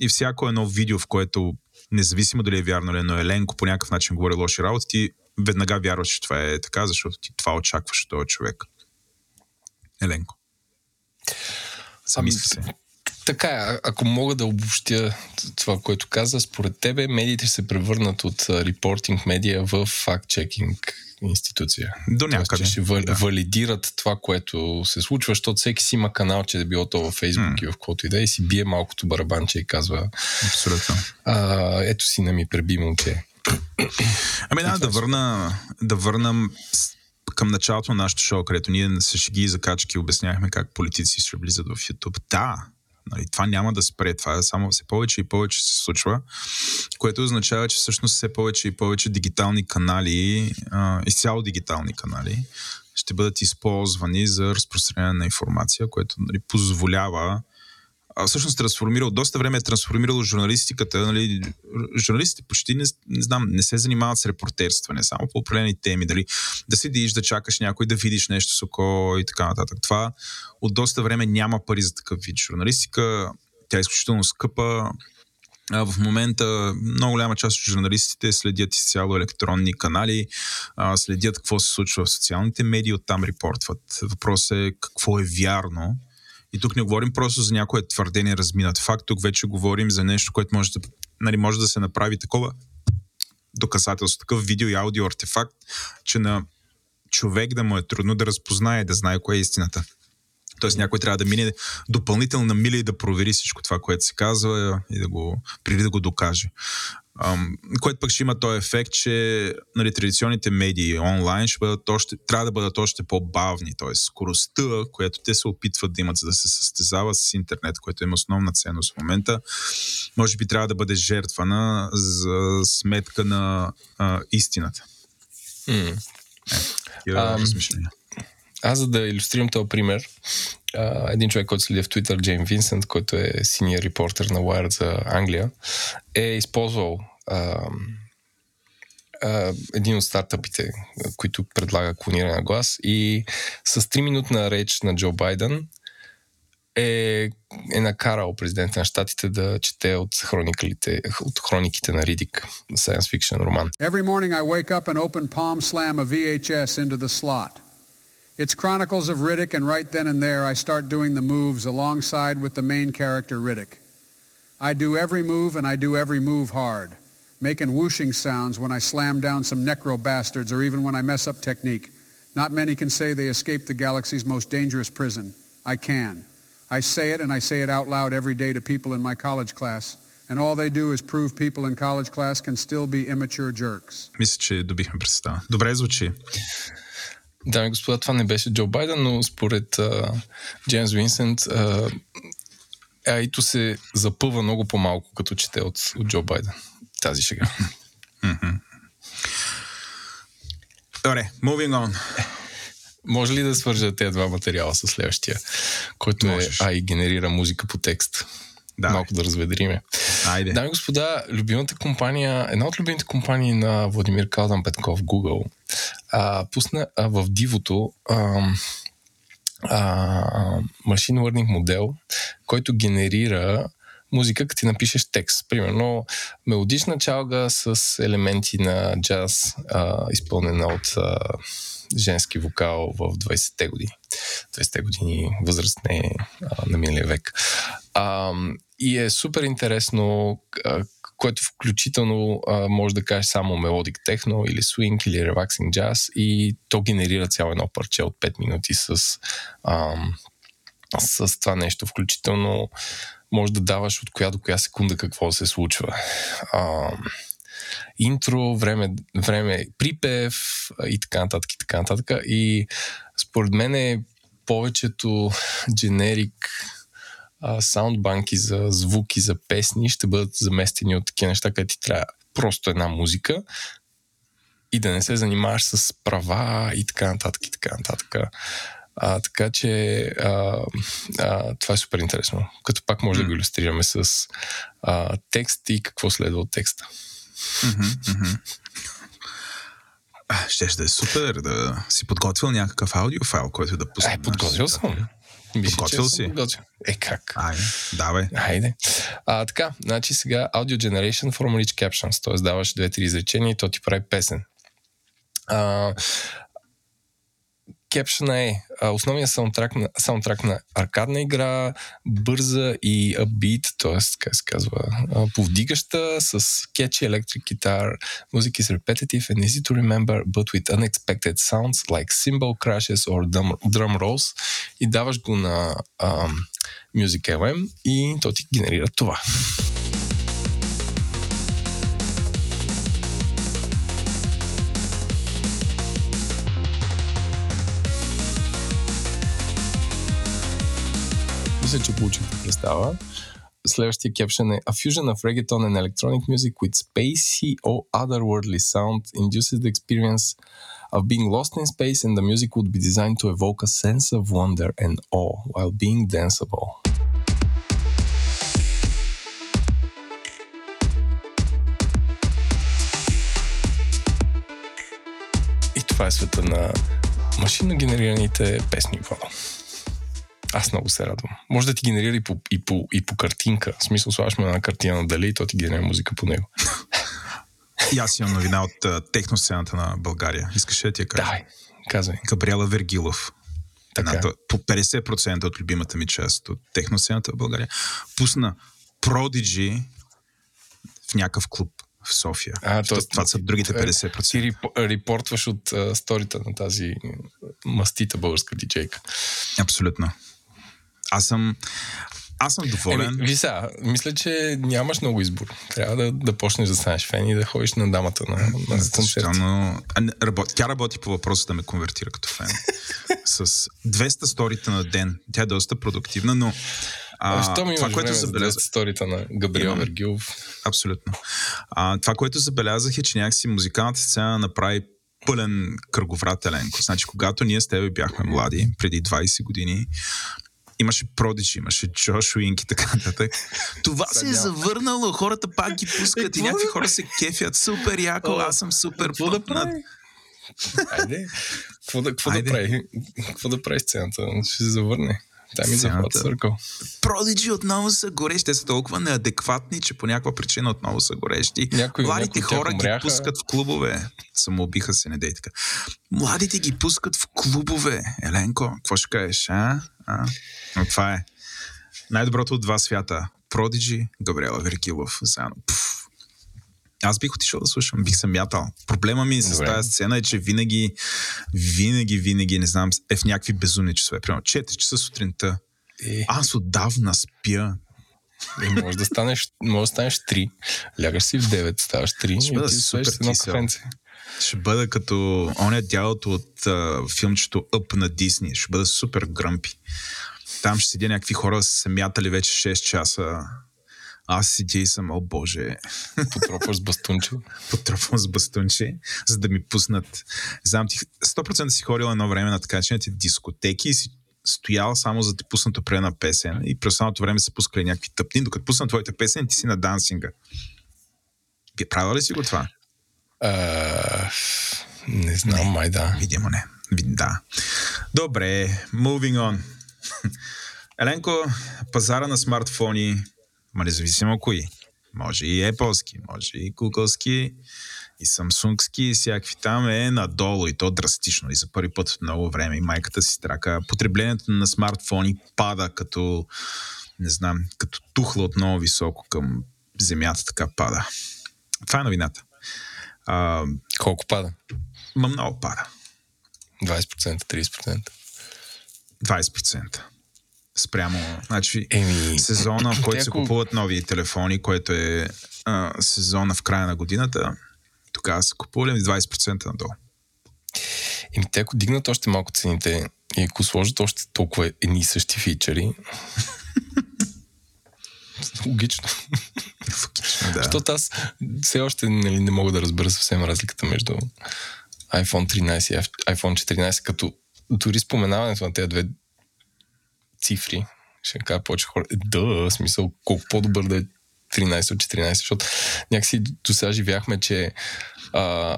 B: и всяко едно видео, в което независимо дали е вярно или но Еленко по някакъв начин говори лоши работи, ти веднага вярваш, че това е така, защото ти това очакваш от този човек. Еленко. Сами ами, се.
A: Така, ако мога да обобщя това, което каза, според тебе медиите се превърнат от репортинг медия в факт-чекинг институция.
B: До някъде.
A: Тоест, че ще да. валидират това, което се случва, защото всеки си има канал, че да било то във Фейсбук mm. и в каквото и да е, и си бие малкото барабанче и казва
B: Абсолютно.
A: А, ето си на ми преби момче.
B: Ами да, да върна, да върнам към началото на нашото шоу, където ние се шеги и закачки обясняхме как политици ще влизат в YouTube. Да, Нали, това няма да спре, това е само все повече и повече се случва, което означава, че всъщност все повече и повече дигитални канали, а, изцяло дигитални канали, ще бъдат използвани за разпространение на информация, което нали, позволява а, всъщност трансформирал, доста време е трансформирало журналистиката. Нали, журналистите почти не, не знам, не се занимават с репортерстване, само по определени теми. Дали да седиш, да чакаш някой, да видиш нещо с око и така нататък. Това от доста време няма пари за такъв вид журналистика. Тя е изключително скъпа. А, в момента много голяма част от журналистите следят изцяло електронни канали, а, следят какво се случва в социалните медии, оттам репортват. Въпросът е какво е вярно и тук не говорим просто за някое твърдение разминат факт, тук вече говорим за нещо, което може да, нали, може да се направи такова доказателство, такъв видео и аудио артефакт, че на човек да му е трудно да разпознае, да знае кое е истината. Тоест някой трябва да мине допълнително на мили и да провери всичко това, което се казва и да го, преди да го докаже. Което пък ще има този ефект, че нали, традиционните медии онлайн ще бъдат още, трябва да бъдат още по-бавни, т.е. скоростта, която те се опитват да имат, за да се състезават с интернет, което има основна ценност в момента, може би трябва да бъде жертвана за сметка на а, истината.
A: Mm. Е, um, аз за да иллюстрирам този пример, един човек, който следи в Twitter, Джейм Винсент, който е синия репортер на Wired за Англия, е използвал а, а, един от стартъпите, които предлага клониране на глас и с 3-минутна реч на Джо Байден е, е накарал президента на щатите да чете от, хрониките, от хрониките на Ридик, science fiction роман. Every morning I wake up and open palm slam a VHS into the slot. It's chronicles of Riddick, and right then and there I start doing the moves alongside with the main character Riddick. I do every move, and I do every move hard, making whooshing sounds when I slam down some necro bastards or even when I mess up technique. Not many can say they escaped the galaxy's most dangerous prison. I can.
C: I say it and I say it out loud every day to people in my college class. And all they do is prove people in college class can still be immature jerks.
B: Мисля, че добихме представа. Добре звучи.
A: Дами и господа, това не беше Джо Байден, но според а, Джеймс Винсент а, Аито се запъва много по-малко, като чете от, от Джо Байден. Тази шега.
B: Добре, moving on.
A: Може ли да свържа тези два материала с следващия, който
B: Можеш.
A: е, и генерира музика по текст?
B: Да.
A: Малко да разведриме.
B: Айде.
A: Дами и господа, любимата компания, една от любимите компании на Владимир Калдан Петков, Google, а, пусна а, в дивото а, а, машин learning модел, който генерира музика, като ти напишеш текст. Примерно мелодична чалга с елементи на джаз, а, изпълнена от а, женски вокал в 20-те години. 20-те години възраст не е на миналия век. А, и е супер интересно, а, което включително а, може да кажеш само мелодик техно или swing или relaxing jazz и то генерира цяло едно парче от 5 минути с, а, с това нещо. Включително може да даваш от коя до коя секунда какво се случва. А, интро, време, време припев и така нататък и така нататък. И според мен е повечето дженерик а, саундбанки за звуки, за песни ще бъдат заместени от такива неща, където ти трябва просто една музика и да не се занимаваш с права и така нататък и така нататък. А, така че а, а, това е супер интересно. Като пак може да го иллюстрираме с а, текст и какво следва от текста.
B: А, Щеше да е супер да си подготвил някакъв аудиофайл, който да пуснем.
A: Е, подготвил съм. Мисля,
B: Подготвил си?
A: подготвил. Е, как?
B: Айде, давай.
A: Хайде. А, така, значи сега Audio Generation Rich Captions, т.е. даваш две-три изречения и то ти прави песен. А, Кепшена е основният саундтрак на, саундтрак на аркадна игра, бърза и upbeat, т.е. как се казва, повдигаща с catchy electric guitar, music is repetitive and easy to remember, but with unexpected sounds like cymbal crashes or drum, drum rolls и даваш го на а, Music LM и то ти генерира това. Мисля, че получихте представа. Следващия кепшен е A fusion of reggaeton and electronic music with spacey or otherworldly sound induces the experience of being lost in space and the music would be designed to evoke a sense of wonder and awe while being danceable. И това е света на машинно генерираните песни. Владо. Аз много се радвам. Може да ти генерира и по, и по, и по картинка. В смисъл, слагаш му една картина на Дали и то ти генерира музика по него.
B: И аз имам новина от а, техносцената на България. Искаш да ти я кажа?
A: Давай, казвай.
B: Габриела Вергилов.
A: Така.
B: Едната, по 50% от любимата ми част от техносцената в България. Пусна Prodigy в някакъв клуб в София.
A: А, тоест,
B: това са другите
A: е,
B: 50%.
A: Ти репо- репортваш от а, сторите на тази мастита българска диджейка.
B: Абсолютно. Аз съм, аз съм доволен.
A: Еми, ви сега, мисля, че нямаш много избор. Трябва да, да почнеш да станеш фен и да ходиш на дамата на, на концерт.
B: Защото, а, не, работи, тя работи по въпроса да ме конвертира като фен. С 200 сторита на ден. Тя е доста продуктивна, но
A: А, Що ми
B: това, което забелязах,
A: сторията на Габриел
B: Имам.
A: Вергилов?
B: Абсолютно. А, това, което забелязах е, че някакси музикалната сцена направи пълен кръговрат Еленко. Значи, когато ние с тебе бяхме млади, преди 20 години, имаше Продичи, имаше Джош Уинк и така нататък. Това се е завърнало, хората пак ги пускат и някакви хора се кефят. Супер яко,
A: О,
B: аз съм супер
A: Какво да
B: пъпнат.
A: прави? Айде. Какво да, какво да прави? Какво да прави сцената? Ще се завърне. Дай ми
B: Сцената.
A: захват съркъл.
B: Продиджи отново са горещи. Те са толкова неадекватни, че по някаква причина отново са горещи.
A: Някои-
B: Младите
A: тях
B: хора ги пускат в клубове. Самоубиха се, не дей така. Младите ги пускат в клубове. Еленко, какво ще кажеш, а? а? Но това е. Най-доброто от два свята. Продиджи, Габриела Веркилов. Заедно. Пф. Аз бих отишъл да слушам, бих се мятал. Проблема ми с
A: Добре.
B: тази сцена е, че винаги, винаги, винаги, не знам, е в някакви безумни часове. Примерно 4 часа сутринта.
A: Е,
B: Аз отдавна спя.
A: е, може да станеш, може да станеш 3. Лягаш си в 9, ставаш 3
B: Ще
A: и
B: бъда
A: ти
B: супер
A: едно кафенце.
B: Ще бъда като оня дялото от а, филмчето Up на Дисни. Ще бъда супер гръмпи. Там ще седя някакви хора са мятали вече 6 часа. Аз седя и съм, о боже,
A: Потропваш с бастунче.
B: потропвам с бастунче, за да ми пуснат. Знам ти, 100% си ходил едно време на така черните дискотеки и си стоял само за да ти пуснат определена песен и през останалото време са пускали някакви тъпни, докато пуснат твоята песен, ти си на дансинга. Вие правила ли си го това?
A: А, не знам, май да.
B: Видимо не. Да. Добре, moving on. Еленко, пазара на смартфони, ма независимо кои. Може и Apple-ски, може и Google-ски, и Samsung-ски, и всякакви там е надолу и то драстично. И за първи път от много време и майката си трака. Потреблението на смартфони пада като, не знам, като тухла отново високо към земята, така пада. Това е новината. А,
A: Колко пада?
B: ма много пада.
A: 20%, 30%.
B: 20%. Спрямо, значи,
A: Еми,
B: сезона, в който се купуват нови телефони, което е а, сезона в края на годината, тогава са купували 20% надолу.
A: Еми, те ако дигнат още малко цените и ако сложат още толкова едни и същи фичери, логично.
B: Да.
A: Защото аз все още нали, не мога да разбера съвсем разликата между iPhone 13 и iPhone 14, като дори споменаването на тези две цифри, ще кажа повече хора, е, да, смисъл, колко по-добър да е 13 от 14, защото някакси до сега живяхме, че а,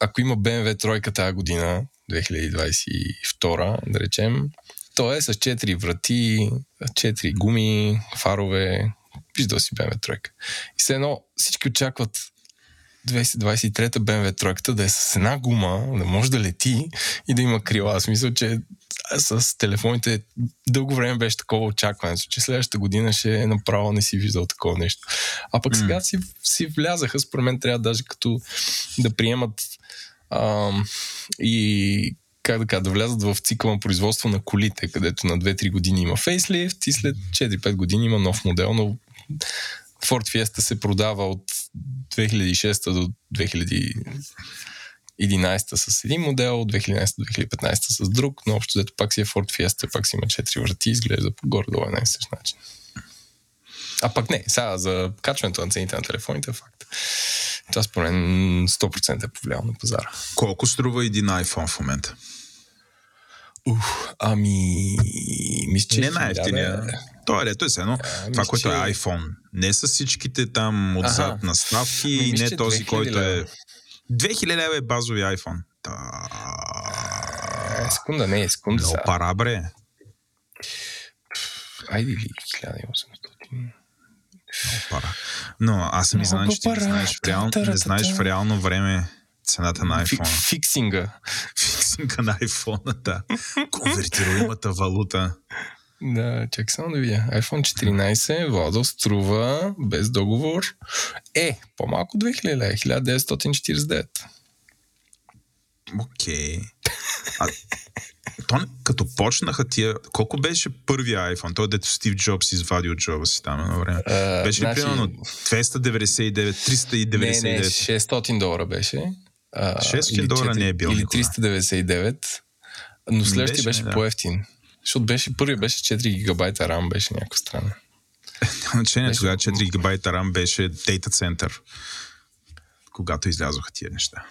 A: ако има BMW тройка тази година, 2022, да речем, то е с 4 врати, 4 гуми, фарове, виждал си BMW тройка. И все едно всички очакват 2023 BMW тройката да е с една гума, да може да лети и да има крила. В смисъл, че с телефоните дълго време беше такова очакване, че следващата година ще е направо не си виждал такова нещо. А пък сега си, си влязаха, според мен трябва даже като да приемат ам, и как да кажа, да влязат в цикъл на производство на колите, където на 2-3 години има фейслифт и след 4-5 години има нов модел, но Ford Fiesta се продава от 2006 до 2011 с един модел, от 2011 до 2015 с друг, но общо взето пак си е Ford Fiesta, пак си има 4 врати, изглежда по горе-долу една и същ начин. А пък не, сега за качването на цените на телефоните е факт. Това според мен 100% е повлияло на пазара.
B: Колко струва един iPhone в момента?
A: Ух, ами... Мисля, че
B: не най-ефтиния. Той е, лето е все едно.
A: А,
B: това,
A: мисля,
B: което е iPhone. Не с всичките там отзад
A: Аха.
B: наставки
A: Ами,
B: и
A: мисля,
B: не този,
A: 2000
B: който е...
A: лева.
B: 2000 лева е базови iPhone. Та...
A: Е, секунда, не, секунда
B: Много пара, бре.
A: Айде ли, 1800.
B: пара. Но аз съм знам, че ти не знаеш, в реално, не знаеш в реално време цената на iPhone.
A: Фиксинга.
B: Фиксинга на iPhone, да. Конвертируемата валута.
A: Да, чакай само да видя. iPhone 14, Владо, струва без договор. Е, по-малко 2000 лева, 1949.
B: Окей. А, то, като почнаха тия... Колко беше първия iPhone? Той, дето Стив Джобс извади от джоба си там едно време.
A: А,
B: Беше
A: значи-
B: примерно 299, 399?
A: Не, не, 600 долара беше. А,
B: 600
A: или
B: долара
A: 4
B: не е бил
A: Или
B: никога.
A: 399, но следващия
B: беше,
A: беше,
B: да.
A: по-ефтин. Защото беше, първият беше 4 гигабайта RAM, беше някаква страна.
B: Значение,
A: Беше-
B: тогава 4 гигабайта RAM беше дейта център. Когато излязоха тия неща.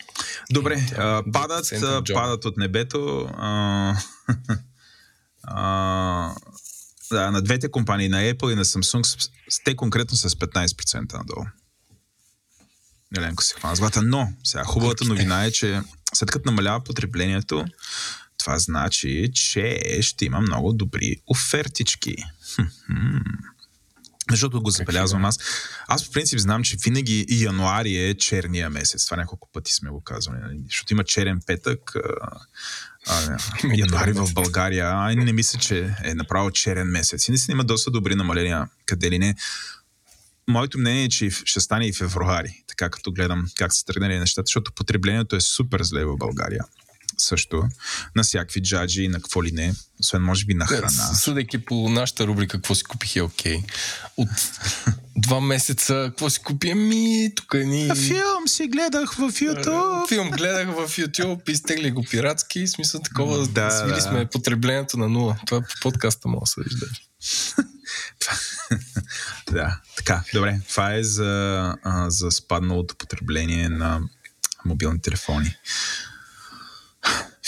B: Добре, а, падат,
A: център
B: а,
A: джоб.
B: падат от небето. А, а, да, на двете компании, на Apple и на Samsung, те конкретно с 15% надолу. Еленко се хвана с. Но, сега хубавата новина е, че след като намалява потреблението, това значи, че ще има много добри офертички. Защото го забелязвам аз. Аз по принцип знам, че винаги и януари е черния месец. Това няколко пъти сме го казвали. Нали? Защото има черен петък. А,
A: и
B: януари в. България. А, не мисля, че е направо черен месец. И наистина има доста добри намаления. Къде ли не. Моето мнение е, че ще стане и февруари. Така като гледам как са тръгнали нещата, защото потреблението е супер зле в България. Също. На всякакви джаджи, на какво ли не. Освен може би на храна.
A: Съдейки по нашата рубрика какво си купих е окей. Okay. От два месеца какво си купи? Ами, тук ни...
B: Филм си гледах в YouTube.
A: Филм гледах в YouTube, изтегли го пиратски. Смисъл такова,
B: Да,
A: свили
B: да.
A: сме потреблението на нула. Това е по подкаста мога да се вижда.
B: да, така, добре. Това е за, а, за спадналото потребление на мобилни телефони.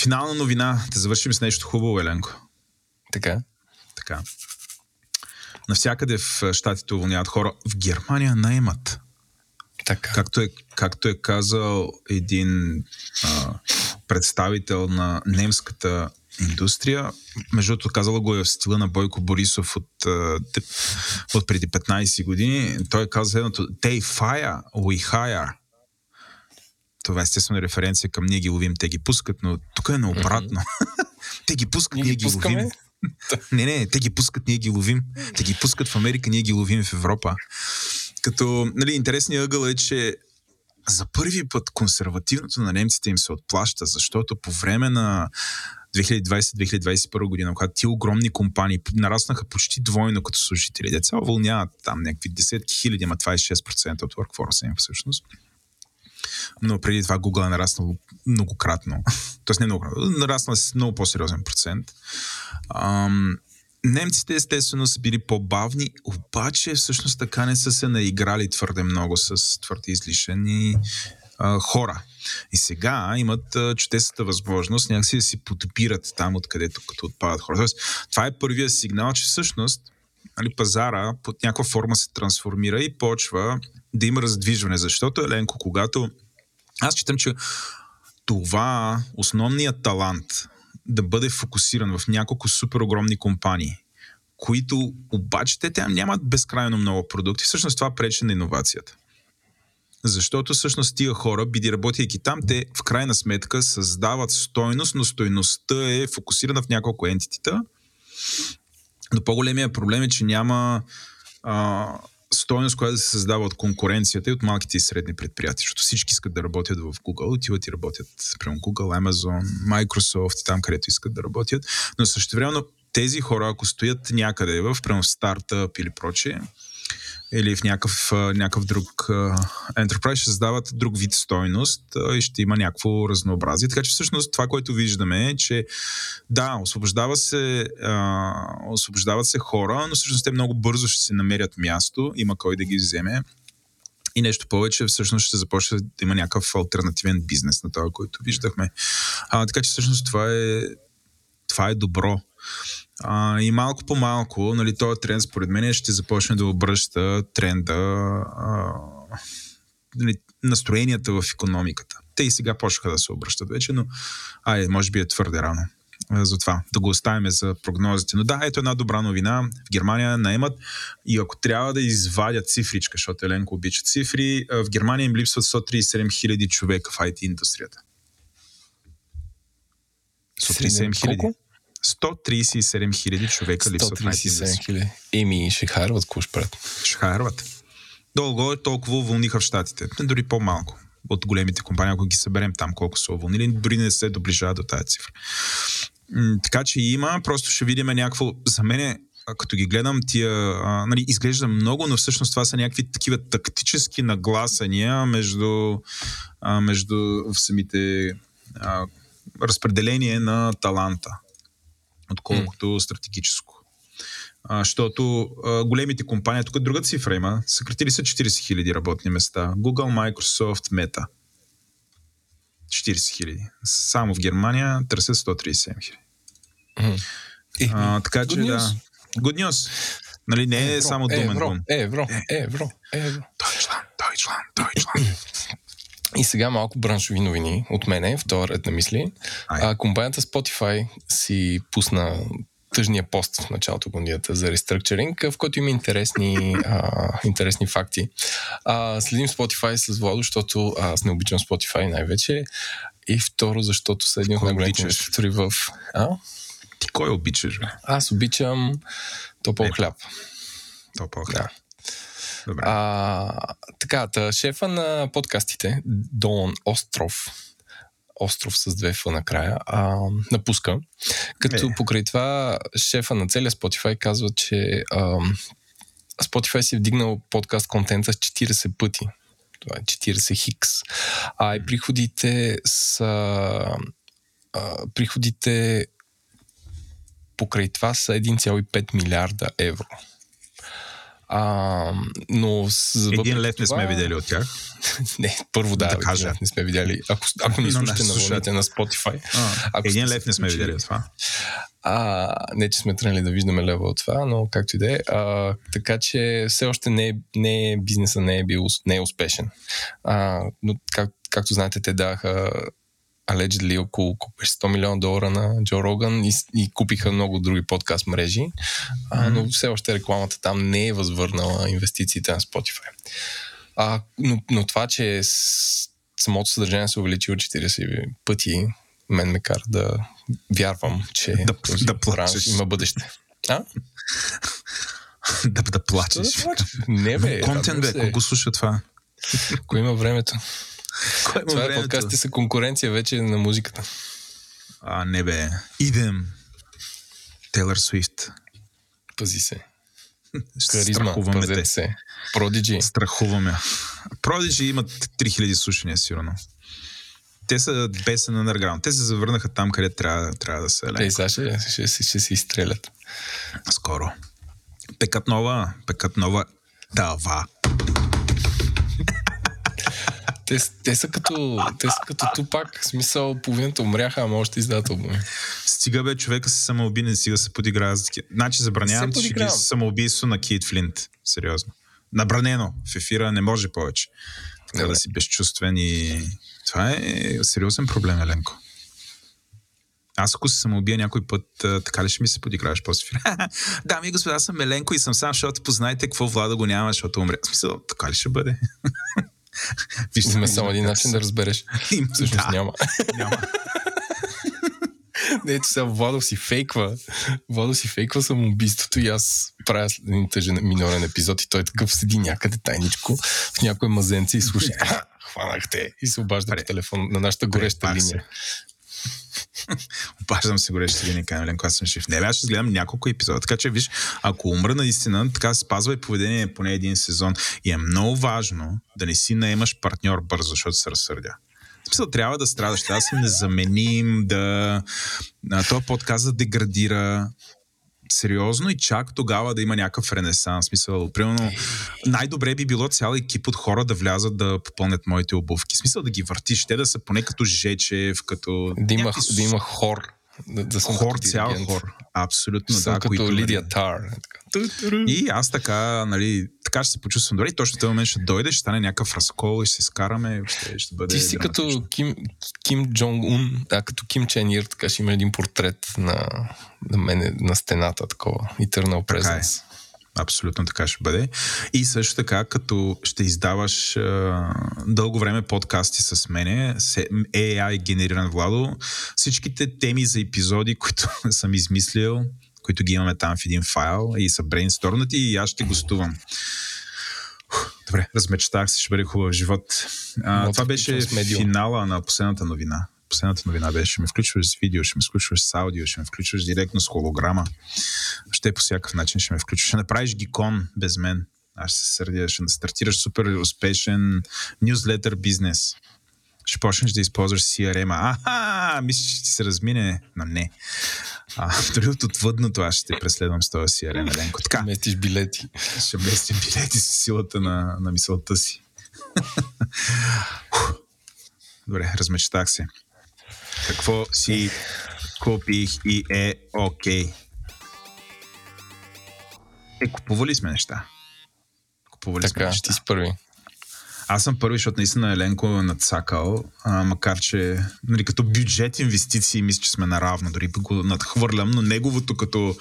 B: Финална новина. Да завършим с нещо хубаво, Еленко.
A: Така.
B: Така. Навсякъде в щатите уволняват хора. В Германия наемат.
A: Така.
B: Както е, както е казал един а, представител на немската индустрия, между другото казала го е в стила на Бойко Борисов от, от преди 15 години. Той е казал едното They fire, we hire. Това е естествено референция към ние ги ловим, те ги пускат, но тук е наобратно. те ги пускат,
A: Ние
B: ние
A: ги пускаме?
B: ловим. Не, не, те ги пускат, ние ги ловим. Те ги пускат в Америка, ние ги ловим в Европа. Като, нали, интересният ъгъл е, че за първи път консервативното на немците им се отплаща, защото по време на 2020-2021 година, когато ти огромни компании нараснаха почти двойно като служители, деца уволняват там някакви десетки хиляди, ама това е 6% от workforce им всъщност. Но преди това Google е нараснал многократно. Тоест не много, нараснал с много по-сериозен процент. Ам, немците естествено са били по-бавни, обаче всъщност така не са се наиграли твърде много с твърде излишени а, хора. И сега имат а, чудесната възможност някакси да си подбират там, откъдето като отпадат хора. Тоест, това е първия сигнал, че всъщност нали, пазара под някаква форма се трансформира и почва да има раздвижване. Защото, Еленко, когато аз считам, че това основният талант да бъде фокусиран в няколко супер огромни компании, които обаче те там нямат безкрайно много продукти. Всъщност това пречи на иновацията. Защото всъщност тия хора, биди работейки там, те в крайна сметка създават стойност, но стойността е фокусирана в няколко ентитита. Но по-големия проблем е, че няма а, стойност, която се създава от конкуренцията и от малките и средни предприятия, защото всички искат да работят в Google, отиват и работят прямо Google, Amazon, Microsoft там, където искат да работят, но също време тези хора, ако стоят някъде в, прямо стартъп или прочее, или в някакъв, някакъв друг enterprise, ще създават друг вид стойност и ще има някакво разнообразие. Така че всъщност това, което виждаме е, че да, освобождава се, освобождават се хора, но всъщност те много бързо ще се намерят място, има кой да ги вземе. И нещо повече, всъщност ще започне да има някакъв альтернативен бизнес на това, който виждахме. А, така че всъщност това е, това е добро. А, и малко по малко, нали, този тренд според мен ще започне да обръща тренда а, нали, настроенията в економиката. Те и сега почнаха да се обръщат вече, но ай, може би е твърде рано. А, Затова да го оставим за прогнозите. Но да, ето една добра новина. В Германия наемат и ако трябва да извадят цифричка, защото Еленко обича цифри, в Германия им липсват 137 хиляди човека в IT индустрията. 137 хиляди.
A: Колко?
B: 137 хиляди човека липсват в IT
A: 137
B: индустрията.
A: хиляди. Еми, ще харват, ще правят?
B: Ще хайрват. Долу е толкова уволниха в Штатите. Дори по-малко от големите компании, ако ги съберем там колко са уволнили, дори не се доближава до тази цифра. М, така че има, просто ще видим някакво... За мен, като ги гледам, тия, а, нали, изглежда много, но всъщност това са някакви такива тактически нагласания между, а, между в самите а, разпределение на таланта, отколкото стратегическо. А, защото а, големите компании, тук друга цифра има, съкратили са 40 000 работни места. Google, Microsoft, Meta. 40 хиляди. Само в Германия търсят 137 хиляди. А, така че да. Good news. Нали, не е
A: Евро,
B: само думен
A: евро, евро, евро, евро.
B: Deutschland, Deutschland, Deutschland.
A: И сега малко браншови новини от мене, в този ред на мисли. А, компанията Spotify си пусна тъжния пост в началото на годината за реструктуринг, в който има интересни, а, интересни факти. А, следим Spotify с Владо, защото аз не обичам Spotify най-вече. И второ, защото са едни от най-големите инвеститори в... А?
B: Ти кой обичаш, бе?
A: Аз обичам топъл
B: Не.
A: хляб.
B: Топъл
A: Да.
B: Добре.
A: А, така, та, шефа на подкастите, Дон Остров, остров с две фа накрая, а, напуска. Като
B: Е.
A: покрай това шефа на целия Spotify казва, че а, Spotify си е вдигнал подкаст контента с 40 пъти. Това е 40 хикс. А и приходите са а, приходите покрай това са 1,5 милиарда евро. А, но с,
B: Един лев не
A: това-
B: сме видели от тях.
A: Не, първо да,
B: Да кажа.
A: не сме видяли. Ако, ако ни слушате на
B: слушатели.
A: на Spotify. ако
B: Един лев не сме
A: включили-
B: видели от това.
A: А, не, че сме тръгнали да виждаме лева от това, но както и да е. А, Така че все още не е, не е бизнеса не е, бил, не е успешен. А, но как, както знаете, те даха allegedly около колко беше, 100 милиона долара на Джо Роган и, и купиха много други подкаст мрежи, а, но все още рекламата там не е възвърнала инвестициите на Spotify. А, но, но това, че самото съдържание се увеличи от 40 пъти, мен ме кара да вярвам, че
B: Да-
A: този
B: да плачеш.
A: има бъдеще. А?
B: да, да плачеш.
A: да плача? Не бе,
B: Контент, бе, го слуша това?
A: Кой има времето?
B: Кой
A: Това е подкастите са конкуренция вече на музиката.
B: А, не бе. Идем. Тейлър Свифт.
A: Пази се. Харизма,
B: Страхуваме те.
A: се. Продиджи.
B: Страхуваме. Продиджи имат 3000 слушания, сигурно. Те са бесен underground. Те се завърнаха там, къде трябва, трябва да са.
A: Те и сега ще, ще, ще, ще се изстрелят.
B: Скоро. Пекат нова. Пекат нова. Дава.
A: Те, те, са като, те са като Тупак. В смисъл, половината умряха, ама още издават албуми.
B: Стига бе, човека се самоуби, не стига се подиграва. Значи забранявам ти самоубийство на Кейт Флинт. Сериозно. Набранено. В ефира не може повече. Така
A: Добре.
B: да си безчувствен и... Това е сериозен проблем, Еленко. Аз ако се самоубия някой път, така ли ще ми се подиграваш после ефира? Дами и господа, аз съм Еленко и съм сам, защото познайте какво Влада го няма, защото умря. В смисъл, така ли ще бъде? Вижте,
A: Има само един начин да разбереш. Всъщност
B: да.
A: няма.
B: няма.
A: Не, че сега Владо си фейква. Владо си фейква самоубийството и аз правя един тъжен минорен епизод и той такъв седи някъде тайничко в някой мазенце и слуша. «Ха, Хванахте и се обажда по телефон на нашата гореща линия.
B: Обаждам се горещи линии, казвам, Еленко, аз съм жив. Не, бе, аз ще гледам няколко епизода. Така че, виж, ако умра наистина, така спазвай поведение поне един сезон. И е много важно да не си наемаш партньор бързо, защото се разсърдя. Смисъл, трябва да страдаш, трябва да си незаменим, да... А, този подкаст да деградира сериозно и чак тогава да има някакъв ренесанс. Смисъл, примерно, най-добре би било цял екип от хора да влязат да попълнят моите обувки. Смисъл да ги въртиш, те да са поне като Жечев, като...
A: Да има,
B: някакви
A: да има хор. Да, да съм
B: хор, цял хор. Абсолютно,
A: Съм
B: да.
A: като Лидия Тар.
B: И аз така, нали, така ще се почувствам добре. И точно този момент ще дойде, ще стане някакъв разкол и ще се скараме. Ще, ще бъде
A: Ти си
B: драматично.
A: като Ким, Ким Джонг Ун, а като Ким Чен Ир, така ще има един портрет на, на мене на стената, такова. Eternal
B: Така е.
A: Presence.
B: Абсолютно така ще бъде. И също така, като ще издаваш а, дълго време подкасти с мене, AI генериран Владо, всичките теми за епизоди, които съм измислил, които ги имаме там в един файл и са брейнстормнати и аз ще гостувам. Добре, размечтах се, ще бъде хубав живот. А,
A: да
B: това беше финала на последната новина. Последната новина беше, ще ме включваш с видео, ще ме включваш с аудио, ще ме включваш директно с холограма. Ще по всякакъв начин ще ме включваш. Ще направиш гикон без мен. Аз ще се сърдя, ще стартираш супер успешен нюзлетър бизнес. Ще почнеш да използваш CRM. Аха, мислиш, че ти се размине, но не. А, дори от отвъдното аз ще те преследвам с този CRM, Еленко. Така,
A: Местиш билети.
B: ще местим билети с силата на, на мисълта си. Добре, размечтах се. Какво си купих и е окей? Е, купували сме неща. Купували сме
A: Така,
B: неща.
A: ти си първи.
B: Аз съм първи, защото наистина Еленко е надцакал, а, макар че нали, като бюджет инвестиции мисля, че сме наравно, дори го надхвърлям, но неговото като,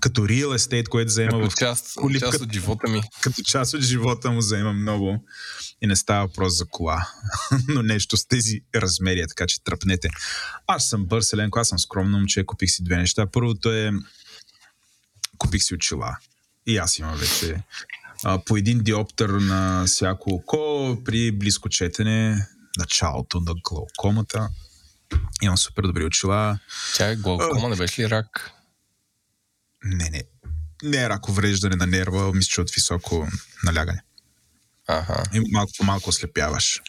B: като real estate, което заема
A: Като
B: в
A: част,
B: коли-
A: част от живота ми.
B: като част от живота му заема много и не става въпрос за кола, но нещо с тези размери, така че тръпнете. Аз съм бърз, Еленко, аз съм скромно момче, купих си две неща. Първото е купих си очила. И аз имам вече а, по един диоптър на всяко око при близко четене, началото на глаукомата. Имам супер добри очила.
A: Чай, глаукома не беше ли рак?
B: Не, не. Не е рак увреждане на нерва, мисля, че от високо налягане.
A: Ага.
B: И малко по малко ослепяваш.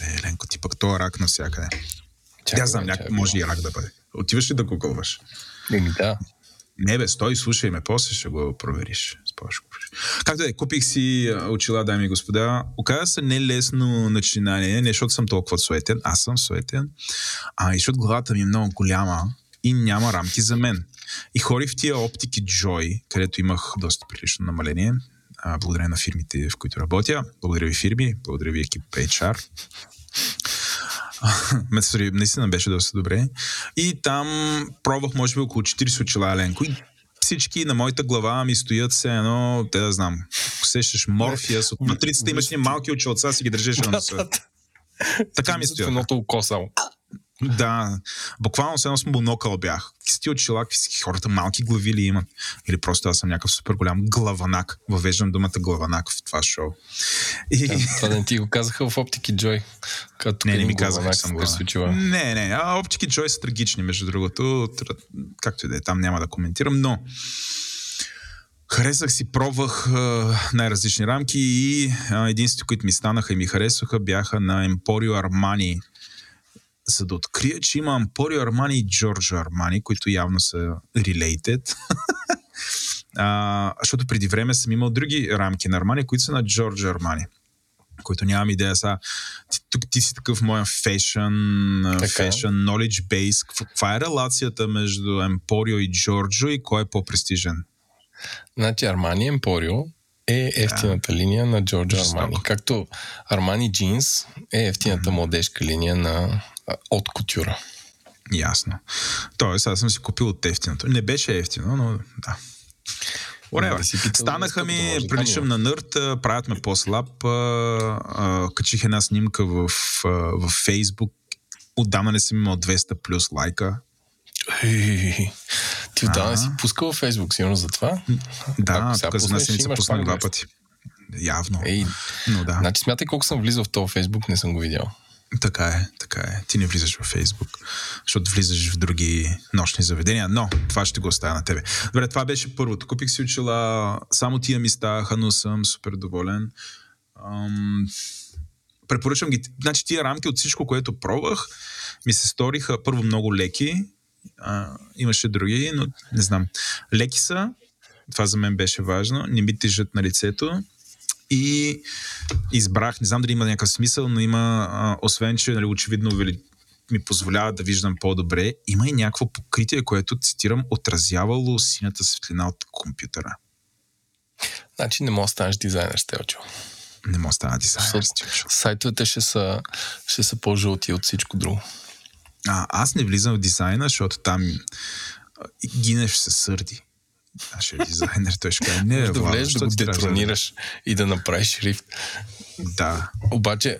B: Е, Ленко, ти пък това рак навсякъде.
A: Чакай,
B: Аз знам,
A: чакай.
B: може и рак да бъде. Отиваш ли да гугълваш?
A: Еми, да.
B: Не бе, стой, слушай ме, после ще го провериш. Спориш. Както е, купих си очила, дами и господа. Оказа се не лесно начинание, не защото съм толкова суетен, аз съм суетен, а и защото главата ми е много голяма и няма рамки за мен. И хорих в тия оптики Joy, където имах доста прилично намаление, а, благодаря на фирмите, в които работя. Благодаря ви фирми, благодаря ви екип HR. Ме, сори, наистина беше доста добре. И там пробвах, може би, около 40 очила Ленко. И всички на моята глава ми стоят все едно, те да знам, усещаш морфия, от матрицата имаш ни малки очилца, си ги държеш на носа. Така ми стоят.
A: Едното око само.
B: Да, буквално се едно с монокъл бях. Ти очила, какви хората малки глави ли имат? Или просто аз съм някакъв супер голям главанак. Въвеждам думата главанак в това шоу. И...
A: Да, това да не ти го казаха в Оптики Джой. Като
B: Не, не ми казаха,
A: главанак
B: че съм
A: с кръсточила.
B: Не, не, а оптики Joy са трагични, между другото. Както и да е, там няма да коментирам, но харесах си, пробвах а, най-различни рамки и единствените, които ми станаха и ми харесваха, бяха на Emporio Armani. За да открия, че има Emporio Armani и Giorgio Armani, които явно са related. а, защото преди време съм имал други рамки на Armani, които са на Giorgio Armani които нямам идея са. Ти, тук ти си такъв моя fashion,
A: Така.
B: fashion knowledge base. Каква- е релацията между Emporio и Giorgio и кой е по-престижен?
A: Значи Армани Емпорио е ефтината линия на Джорджо. Армани. Както Армани Джинс е ефтината младежка линия на от кутюра.
B: Ясно. Тоест, аз съм си купил от ефтиното. Не беше ефтино, но да. Whatever.
A: Да си питал,
B: Станаха
A: да
B: ми, приличам на нърд, правят ме по-слаб. а, а, Качих една снимка в, а, в Facebook. Отдавна не съм имал 200 плюс лайка.
A: Ей, Ти отдавна си пускал във Фейсбук, сигурно за това?
B: Да, тук за нас седмица пуснах два
A: 200.
B: пъти. Явно.
A: Ей,
B: Но да.
A: значи смятай колко съм влизал в този Фейсбук, не съм го видял.
B: Така е, така е. Ти не влизаш във Фейсбук, защото влизаш в други нощни заведения, но това ще го оставя на тебе. Добре, това беше първото. Купих си очила, само тия ми ставаха, но съм супер доволен. Ам, препоръчвам ги. Значи тия рамки от всичко, което пробвах, ми се сториха първо много леки, а, имаше други, но не знам. Леки са, това за мен беше важно, не ми тежат на лицето и избрах, не знам дали има някакъв смисъл, но има, а, освен че нали, очевидно ми позволява да виждам по-добре, има и някакво покритие, което, цитирам, отразявало синята светлина от компютъра.
A: Значи не мога да станеш дизайнер, Стелчо.
B: Не мога да стана дизайнер. Стивчо.
A: Сайтовете ще са, ще са по-жълти от всичко друго.
B: А, аз не влизам в дизайна, защото там гинеш се сърди. Нашия дизайнер, той ще каже, не,
A: да
B: Владо,
A: влезеш да го
B: трябваше да-
A: детронираш и да направиш шрифт.
B: Да,
A: Обаче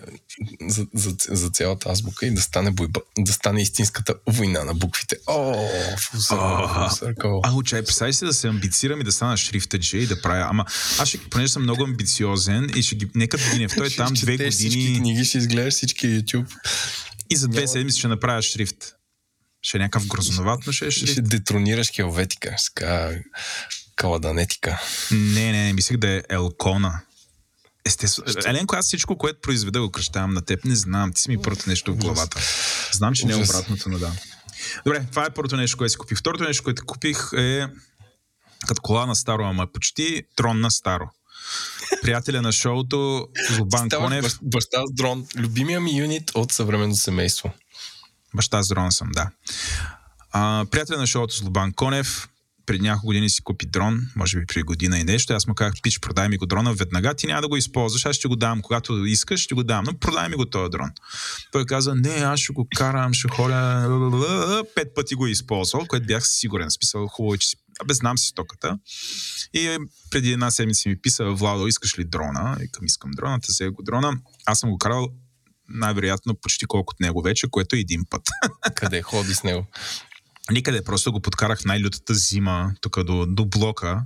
A: за, за, за цялата азбука и да стане, бойба, да стане истинската война на буквите. О, circle.
B: А, учай, представи си да се амбицирам и да стана шрифтаджи и да правя. Ама аз ще, понеже съм много амбициозен и ще ги, нека да не, той е там две
A: четеш Всички
B: години
A: книги, ще изгледаш всички YouTube.
B: и за две седмици ще направя шрифт. Ще е някакъв грозноват, но ще е шрифт.
A: ще детронираш хелветика, с така каладанетика.
B: Не, не, не, мислех да е Елкона. Естествено. Еленко, аз всичко, което произведа, го кръщавам на теб. Не знам, ти си ми първото нещо в главата. Знам, че не е обратното, но да. Добре, това е първото нещо, което си купих. Второто нещо, което купих е като кола на старо, ама почти трон на старо. Приятеля на шоуто, Злобан Конев.
A: бащ- баща с дрон. Любимия ми юнит от съвременното семейство.
B: Баща с дрон съм, да. А, приятел на шоуто с Лобан Конев преди няколко години си купи дрон, може би преди година и нещо. Аз му казах, пич, продай ми го дрона веднага, ти няма да го използваш, аз ще го дам, когато искаш, ще го дам, но продай ми го този дрон. Той каза, не, аз ще го карам, ще ходя, пет пъти го е използвал, което бях сигурен, смисъл, хубаво, е, че си, абе, знам си стоката. И преди една седмица ми писа, Владо, искаш ли дрона? И към искам дрона, взех го дрона. Аз съм го карал най-вероятно почти колкото него вече, което е един път.
A: Къде ходи с него?
B: Никъде, просто го подкарах най-лютата зима, тук до, до блока.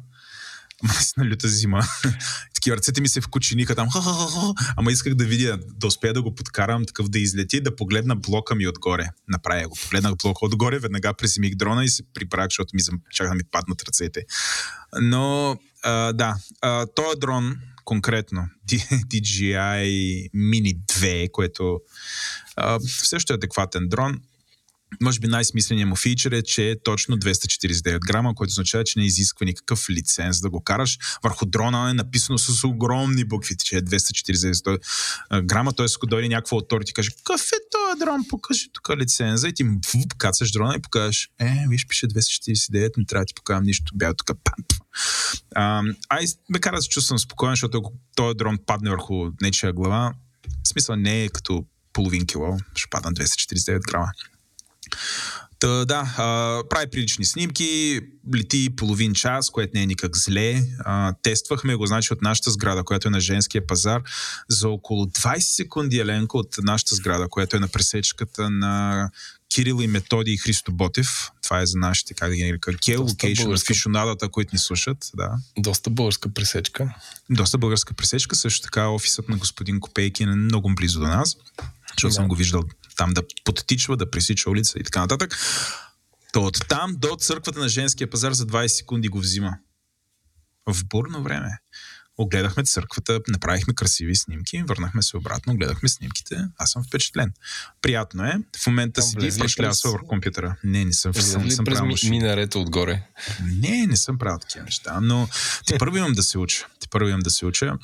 B: Наистина люта зима. Такива ръцете ми се вкучениха там, ама исках да видя, да успея да го подкарам, такъв да излети, да погледна блока ми отгоре. Направя го. Погледнах блока отгоре, веднага приземих дрона и се прибрах, защото ми чака да ми паднат ръцете. Но, а, да, а, този дрон, конкретно, DJI Mini 2, което а, също е адекватен дрон, може би най-смисленият му фичър е, че е точно 249 грама, което означава, че не изисква никакъв лиценз да го караш. Върху дрона е написано с огромни букви, че е 249 грама, т.е. ако дойде някаква от ти каже, какъв е този дрон, покажи тук лиценза и ти кацаш дрона и покажеш, е, виж, пише 249, не трябва да ти покажам нищо, бяга тук, памп. ай, ме кара да се чувствам спокоен, защото ако този дрон падне върху нечия глава, в смисъл не е като половин кило, ще падна 249 грама. Та, да, а, прави прилични снимки, лети половин час, което не е никак зле. А, тествахме го, значи, от нашата сграда, която е на женския пазар, за около 20 секунди еленко от нашата сграда, която е на пресечката на Кирил и Методи и Христо Ботев. Това е за нашите, как да ги нарека, geolocation, фишонадата, които ни слушат. Да.
A: Доста българска пресечка.
B: Доста българска пресечка. Също така офисът на господин Копейкин е много близо до нас, защото да. съм го виждал там да подтичва, да пресича улица и така нататък. То от там до църквата на женския пазар за 20 секунди го взима. В бурно време. Огледахме църквата, направихме красиви снимки, върнахме се обратно, гледахме снимките. Аз съм впечатлен. Приятно е. В момента си и пръшлясва върху компютъра. Не, не съм,
A: съм,
B: не
A: съм през правил ми, минарета отгоре?
B: Не, не съм правил такива неща. Но ти първо имам да се уча. Ти първо имам да се уча.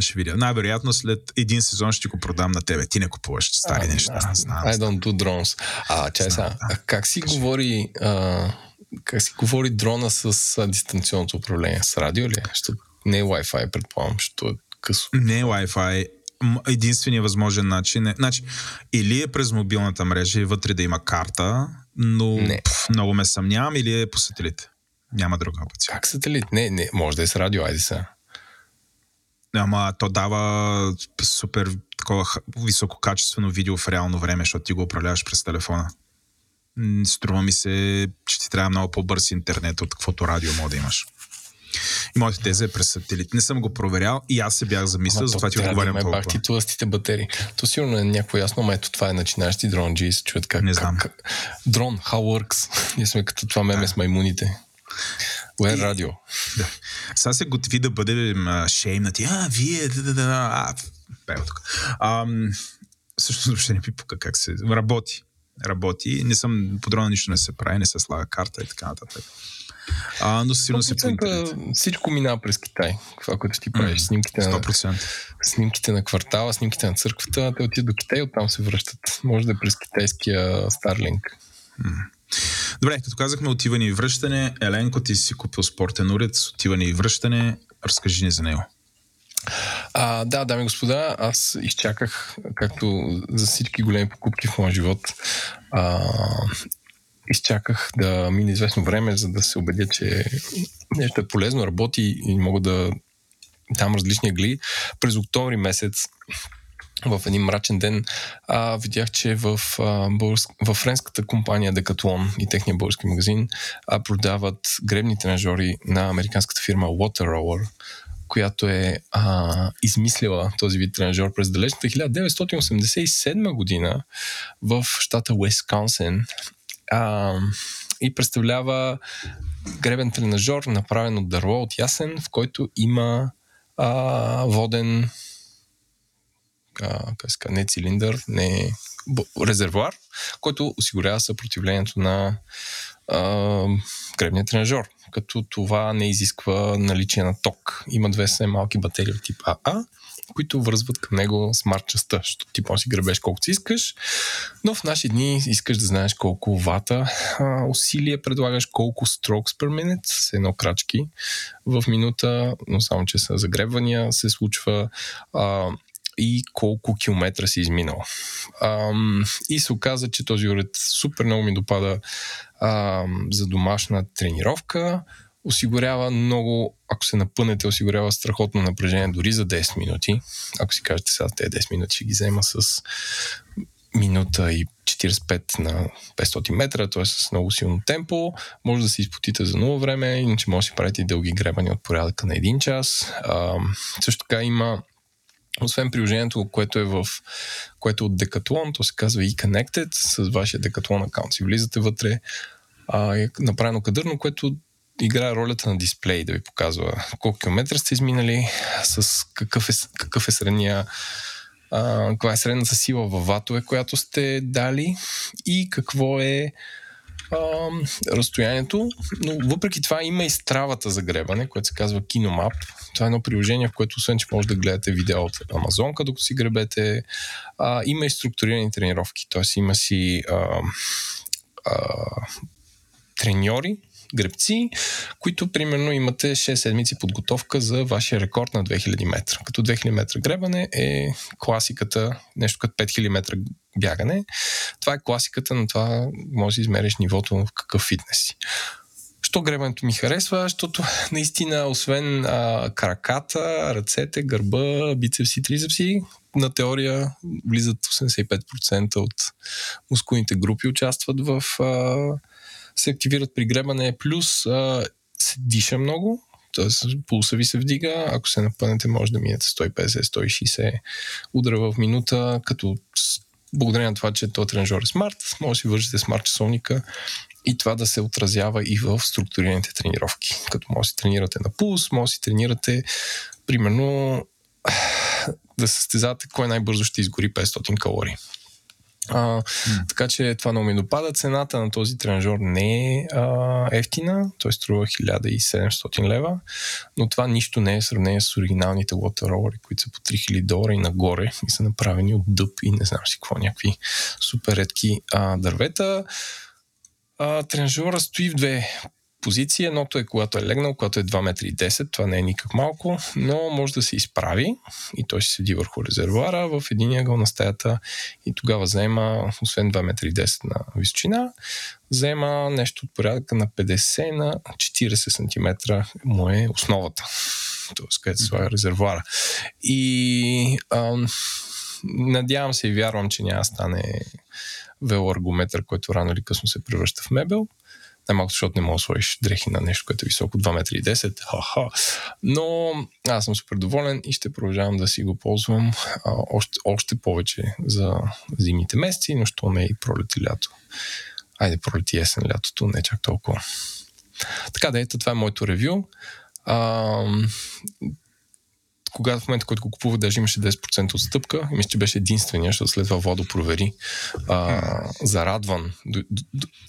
B: Ще видя. Най-вероятно след един сезон ще го продам на тебе. Ти не купуваш стари а, неща.
A: А, знам, I don't do drones. А, чай сега. Да. Как си Кажи. говори а, как си говори дрона с а, дистанционното управление? С радио ли? Що не е Wi-Fi, предполагам, защото е късо.
B: Не е Wi-Fi. Единственият възможен начин е... Значи, или е през мобилната мрежа и вътре да има карта, но не. Пф, много ме съмнявам, или е по сателит. Няма друга опция.
A: Как сателит? Не, не, може да е с радио, айде сега.
B: Ама то дава супер такова висококачествено видео в реално време, защото ти го управляваш през телефона. Струва ми се, че ти трябва много по-бърз интернет от каквото радио мога да имаш. И моята теза е през сателит. Не съм го проверял и аз се бях замислил, затова ти отговарям
A: да толкова. ти тлъстите батерии. То сигурно е някой ясно, но ето това е начинащи дрон G се чуят как...
B: Не знам.
A: Как, дрон, how works. Ние сме като това меме да. с маймуните. Кое е радио?
B: Да. Сега се готви да бъдем шеймнати. А, вие, да, да, да, а, пева тук. Ам, също въобще не пипука как се... Работи. Работи. Не съм... Подробно нищо не се прави, не се слага карта и така нататък. А, но сигурно се по интернет.
A: Всичко минава през Китай. Това, което ти правиш. Снимките 100%. на, снимките на квартала, снимките на църквата, те отидат до Китай и оттам се връщат. Може да е през китайския Starlink.
B: Добре, като казахме отиване и връщане, Еленко, ти си купил спортен уред, отиване и връщане. Разкажи ни за него.
A: А, да, дами и господа, аз изчаках, както за всички големи покупки в моя живот, а, изчаках да мине известно време, за да се убедя, че нещо е полезно, работи и мога да дам различни гли. През октомври месец в един мрачен ден а, видях, че в, а, българск... в френската компания Decathlon и техния български магазин а, продават гребни тренажери на американската фирма Water Rower, която е а, измислила този вид тренажер през далечната 1987 година в щата Уисконсин а, и представлява гребен тренажер, направен от дърво от ясен, в който има а, воден как ска, не цилиндър, не резервуар, който осигурява съпротивлението на а, гребния тренажер, като това не изисква наличие на ток. Има две се малки батерии от тип АА, които връзват към него смарт частта, защото ти може си гребеш колкото си искаш, но в наши дни искаш да знаеш колко вата а, усилие предлагаш, колко strokes per minute, с едно крачки в минута, но само че са загребвания, се случва а, и колко километра си изминал. Ам, и се оказа, че този уред супер много ми допада ам, за домашна тренировка. Осигурява много, ако се напънете, осигурява страхотно напрежение дори за 10 минути. Ако си кажете сега тези 10 минути ще ги взема с минута и 45 на 500 метра, т.е. с много силно темпо. Може да се изпотите за много време, иначе може да си правите дълги гребани от порядъка на един час. А, също така има освен приложението, което е в което е от Decathlon, то се казва e-Connected, с вашия Decathlon аккаунт си влизате вътре, а, е направено кадърно, което играе ролята на дисплей, да ви показва колко километра сте изминали, с какъв е, какъв е средния а, каква е средната сила във ватове, която сте дали и какво е а, разстоянието. Но въпреки това има и стравата за гребане, което се казва Kinomap. Това е едно приложение, в което освен, че може да гледате видео от Амазонка, докато си гребете, а, има и структурирани тренировки. Тоест има си а, а, треньори, гребци, които примерно имате 6 седмици подготовка за вашия рекорд на 2000 метра. Като 2000 метра гребане е класиката, нещо като 5000 метра бягане. Това е класиката на това, може да измериш нивото в какъв фитнес си. Що гребането ми харесва? Защото наистина, освен а, краката, ръцете, гърба, бицепси, трицепси, на теория влизат 85% от мускулните групи участват в а, се активират при гребане, плюс а, се диша много, т.е. пулса ви се вдига, ако се напънете може да минете 150-160 удара в минута, като благодарение на това, че този тренажер е смарт, може да си вържите смарт часовника и това да се отразява и в структурираните тренировки. Като може да си тренирате на пулс, може да си тренирате примерно да състезате кой най-бързо ще изгори 500 калории. А, mm. Така че това много ми допада. Цената на този тренажер не е а, ефтина, той струва 1700 лева, но това нищо не е в сравнение с оригиналните лотеролери, които са по 3000 долара и нагоре и са направени от дъб и не знам си какво, някакви супер редки а, дървета. А, тренажера стои в две позиции. Едното е когато е легнал, когато е 2 метра и 10, това не е никак малко, но може да се изправи и той ще седи върху резервуара в един ъгъл на стаята и тогава взема, освен 2 метра и 10 на височина, взема нещо от порядъка на 50 на 40 см му е основата. Тоест, където слага резервуара. И ам, надявам се и вярвам, че няма стане велоаргометър, който рано или късно се превръща в мебел. Най-малко, защото не мога да сложиш дрехи на нещо, което е високо 2 метра и 10. Ха-ха. Но аз съм супер доволен и ще продължавам да си го ползвам а, още, още повече за зимните месеци, но що не и пролет и лято. Айде, пролет и есен лятото, не чак толкова. Така да, ето, това е моето ревю. А, когато в момента, който го купувах, даже имаше 10% отстъпка. И мисля, че беше единствения, защото след това Водо провери. А, зарадван,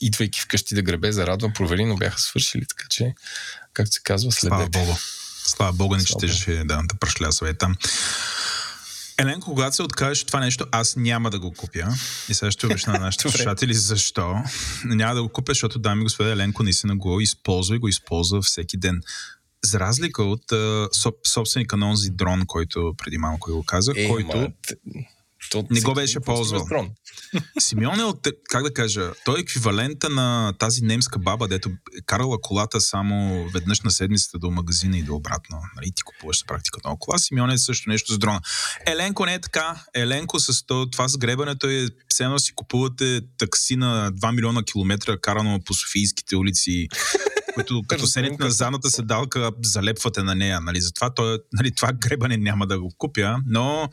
A: идвайки вкъщи да гребе, зарадван, провери, но бяха свършили, така че, както се казва, следете.
B: Слава Богу. Слава Богу, не четеше да, да пръшля съвета. Елен, когато се откажеш това нещо, аз няма да го купя. И сега ще обясня на нашите слушатели защо. Няма да го купя, защото дами господа Еленко наистина го използва и го използва всеки ден за разлика от а, собственика на онзи дрон, който преди малко го каза, е, който ма, то, не го беше ползвал. Симеон е от, как да кажа, той е еквивалента на тази немска баба, дето е карала колата само веднъж на седмицата до магазина и до обратно. Нали, ти купуваш практика на кола. Симеон е също нещо с дрона. Еленко не е така. Еленко с това с гребането е все едно си купувате такси на 2 милиона километра, карано по Софийските улици които като седите на задната седалка залепвате на нея. Нали? Затова той, нали, това гребане няма да го купя, но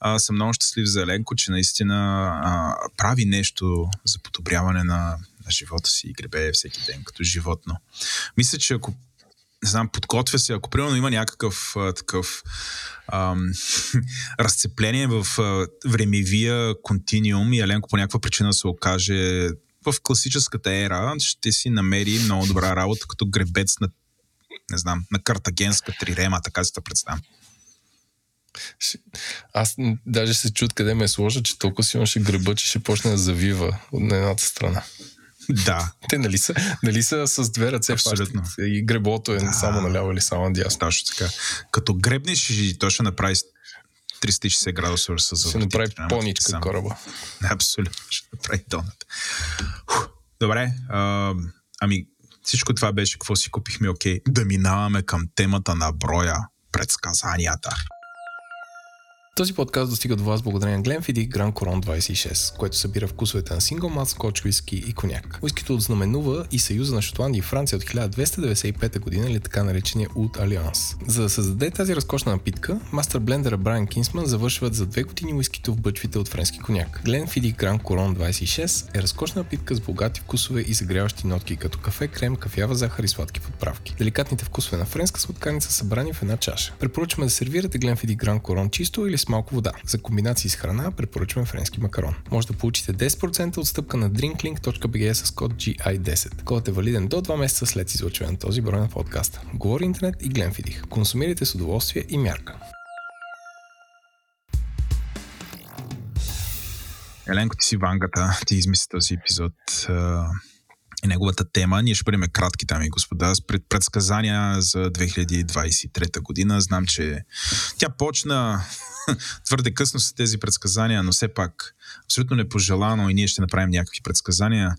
B: а, съм много щастлив за Еленко, че наистина а, прави нещо за подобряване на, на живота си и гребе всеки ден като животно. Мисля, че ако не знам, подготвя се, ако примерно има някакъв а, такъв ам, разцепление в а, времевия континиум и Еленко по някаква причина се окаже в класическата ера ще си намери много добра работа като гребец на, не знам, на картагенска трирема, така си да представям.
A: Аз даже се чуд къде ме сложа, че толкова силно ще греба, че ще почне да завива от едната страна.
B: Да.
A: Те нали са, нали са с две ръце Абсолютно. и греблото е да. само наляво или само надясно.
B: Точно така. Като гребнеш то ще направи 360 градуса
A: се завърти. Ще направи поничка кораба.
B: Абсолютно. Ще направи донат. Добре. А, ами, всичко това беше какво си купихме, окей. Да минаваме към темата на броя предсказанията.
A: Този подкаст достига до вас благодарение на Glenfiddich Grand Coron 26, което събира вкусовете на сингл мат, скотч виски и коняк. Уискито отзнаменува и Съюза на Шотландия и Франция от 1295 година или така наречения Ут Алианс. За да създаде тази разкошна напитка, мастер блендера Брайан Кинсман завършват за две години уискито в бъчвите от френски коняк. Glenfiddich Grand Coron 26 е разкошна напитка с богати вкусове и загряващи нотки като кафе, крем, кафява захар и сладки подправки. Деликатните вкусове на френска сладканица са събрани в една чаша. Препоръчваме да сервирате Glenfiddich Grand Coron чисто или с малко вода. За комбинации с храна препоръчваме френски макарон. Може да получите 10% отстъпка на drinklink.bg с код GI10. Кодът е валиден до 2 месеца след излъчване на този брой на подкаста. Говори интернет и Glenfiddich. Консумирайте с удоволствие и мярка.
B: Еленко, ти си вангата, ти измисли този епизод неговата тема. Ние ще бъдем кратки, дами и господа, с пред предсказания за 2023 година. Знам, че тя почна твърде късно с тези предсказания, но все пак абсолютно непожелано и ние ще направим някакви предсказания.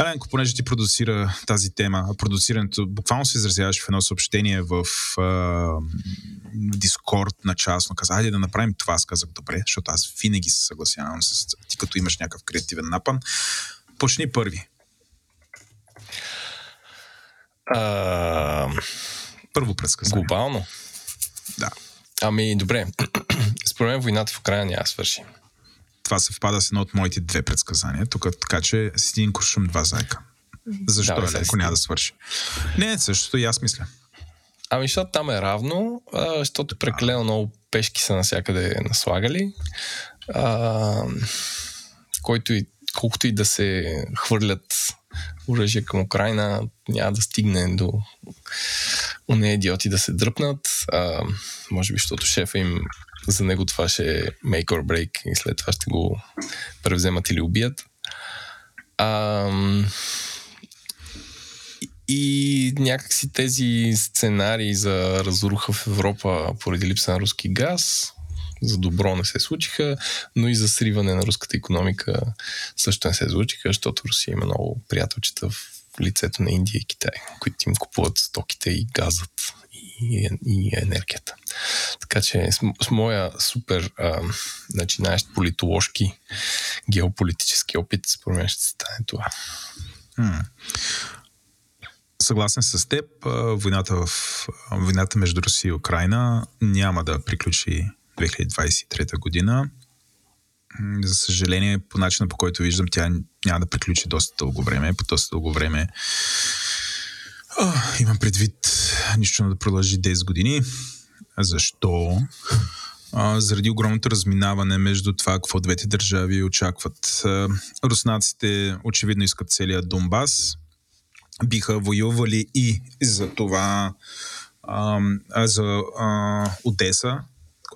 B: Еленко, понеже ти продуцира тази тема, продуцирането, буквално се изразяваш в едно съобщение в Дискорд на частно. Каза, айде да направим това. Аз казах, добре, защото аз винаги се съгласявам с ти, като имаш някакъв креативен напън. Почни първи.
A: А...
B: Първо предсказание.
A: Глобално?
B: Да.
A: Ами, добре. Според мен войната в Украина няма свърши.
B: Това съвпада с едно от моите две предсказания. Тук така, че с един куршум два зайка. Защо да, е леко няма да свърши? Не, същото и аз мисля.
A: Ами, защото там е равно, а, защото прекалено много пешки са навсякъде наслагали. А, който и колкото и да се хвърлят оръжие към Украина, няма да стигне до уне идиоти да се дръпнат. А, може би, защото шефа им за него това ще е make or break и след това ще го превземат или убият. А, и някакси тези сценарии за разруха в Европа поради липса на руски газ за добро не се случиха, но и за сриване на руската економика също не се случиха, защото Русия има много приятелчета в лицето на Индия и Китай, които им купуват стоките и газът и, и енергията. Така че с, с моя супер а, начинаещ политоложки геополитически опит, според мен ще стане това.
B: Hmm. Съгласен с теб, войната, в, войната между Русия и Украина няма да приключи 2023 година. За съжаление, по начина по който виждам, тя няма да приключи доста дълго време. По доста дълго време О, имам предвид нищо да продължи 10 години. Защо? Заради огромното разминаване между това, какво двете държави очакват. Руснаците очевидно искат целият Донбас. Биха воювали и за това а, за а, Одеса,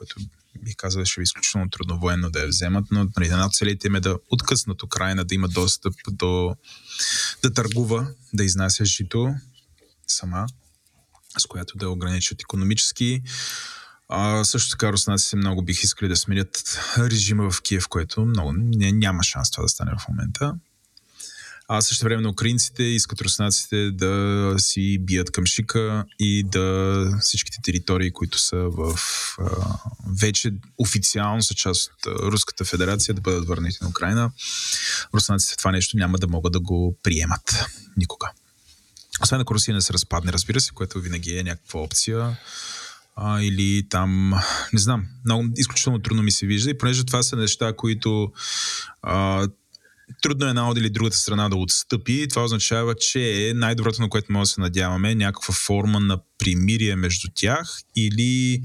B: което бих казал, ще е изключително трудно военно да я вземат, но нали, една от целите им е да откъснат Украина, да има достъп до да търгува, да изнася жито сама, с която да ограничат економически. А, също така руснаците много бих искали да сменят режима в Киев, което много няма шанс това да стане в момента. А също време на украинците искат руснаците да си бият към Шика и да всичките територии, които са в а, вече официално са част от Руската федерация, да бъдат върнати на Украина. Руснаците това нещо няма да могат да го приемат никога. Освен ако Русия не се разпадне, разбира се, което винаги е някаква опция а, или там, не знам, много изключително трудно ми се вижда и понеже това са неща, които а, трудно е една от или другата страна да отстъпи. Това означава, че най-доброто, на което може да се надяваме, е някаква форма на примирие между тях или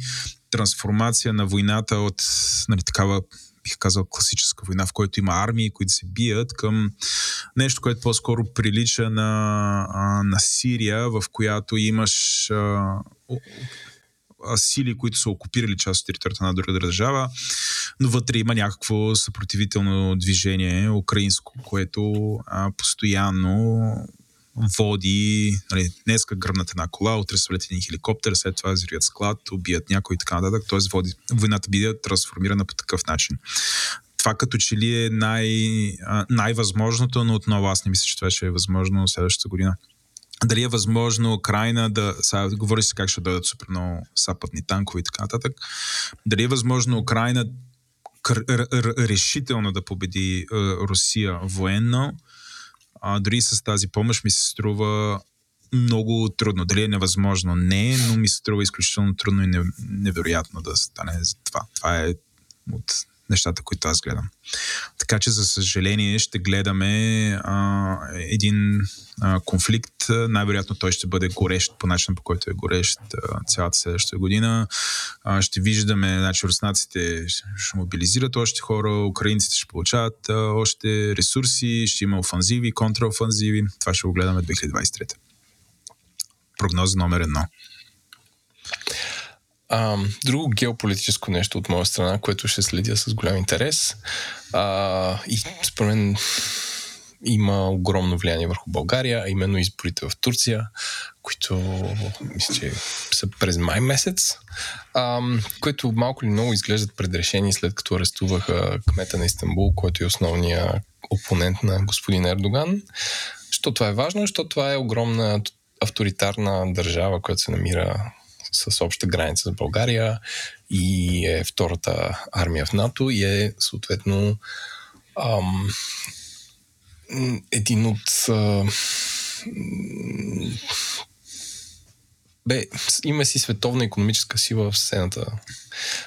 B: трансформация на войната от нали, такава бих казал, класическа война, в която има армии, които се бият, към нещо, което по-скоро прилича на, на Сирия, в която имаш сили, които са окупирали част от територията на друга държава, но вътре има някакво съпротивително движение украинско, което а, постоянно води, нали, днеска гръмнат една кола, утре свалят един хеликоптер, след това взривят склад, убият някой и така нататък, т.е. води, войната биде трансформирана по такъв начин. Това като че ли е най, най-възможното, но отново аз не мисля, че това ще е възможно следващата година. Дали е възможно Украина да... Сега говори се как ще дойдат супер много сапътни танкове и така нататък. Дали е възможно Украина решително да победи е, Русия военно, а, дори с тази помощ ми се струва много трудно. Дали е невъзможно? Не, но ми се струва изключително трудно и невероятно да стане това. Това е от нещата, които аз гледам. Така че, за съжаление, ще гледаме а, един а, конфликт. Най-вероятно той ще бъде горещ по начин, по който е горещ а, цялата следваща година. А, ще виждаме, значи, руснаците ще мобилизират още хора, украинците ще получават а, още ресурси, ще има офанзиви, контраофанзиви. Това ще го гледаме 2023. Прогноза номер едно.
A: А, друго геополитическо нещо от моя страна, което ще следя с голям интерес а, и според мен има огромно влияние върху България, а именно изборите в Турция, които мисля, че са през май месец, а, които малко или много изглеждат предрешени след като арестуваха кмета на Истанбул, който е основният опонент на господин Ердоган. Що това е важно? Защото това е огромна авторитарна държава, която се намира с обща граница с България и е втората армия в НАТО и е съответно ам, един от а, бе, има си световна економическа сила в съседната,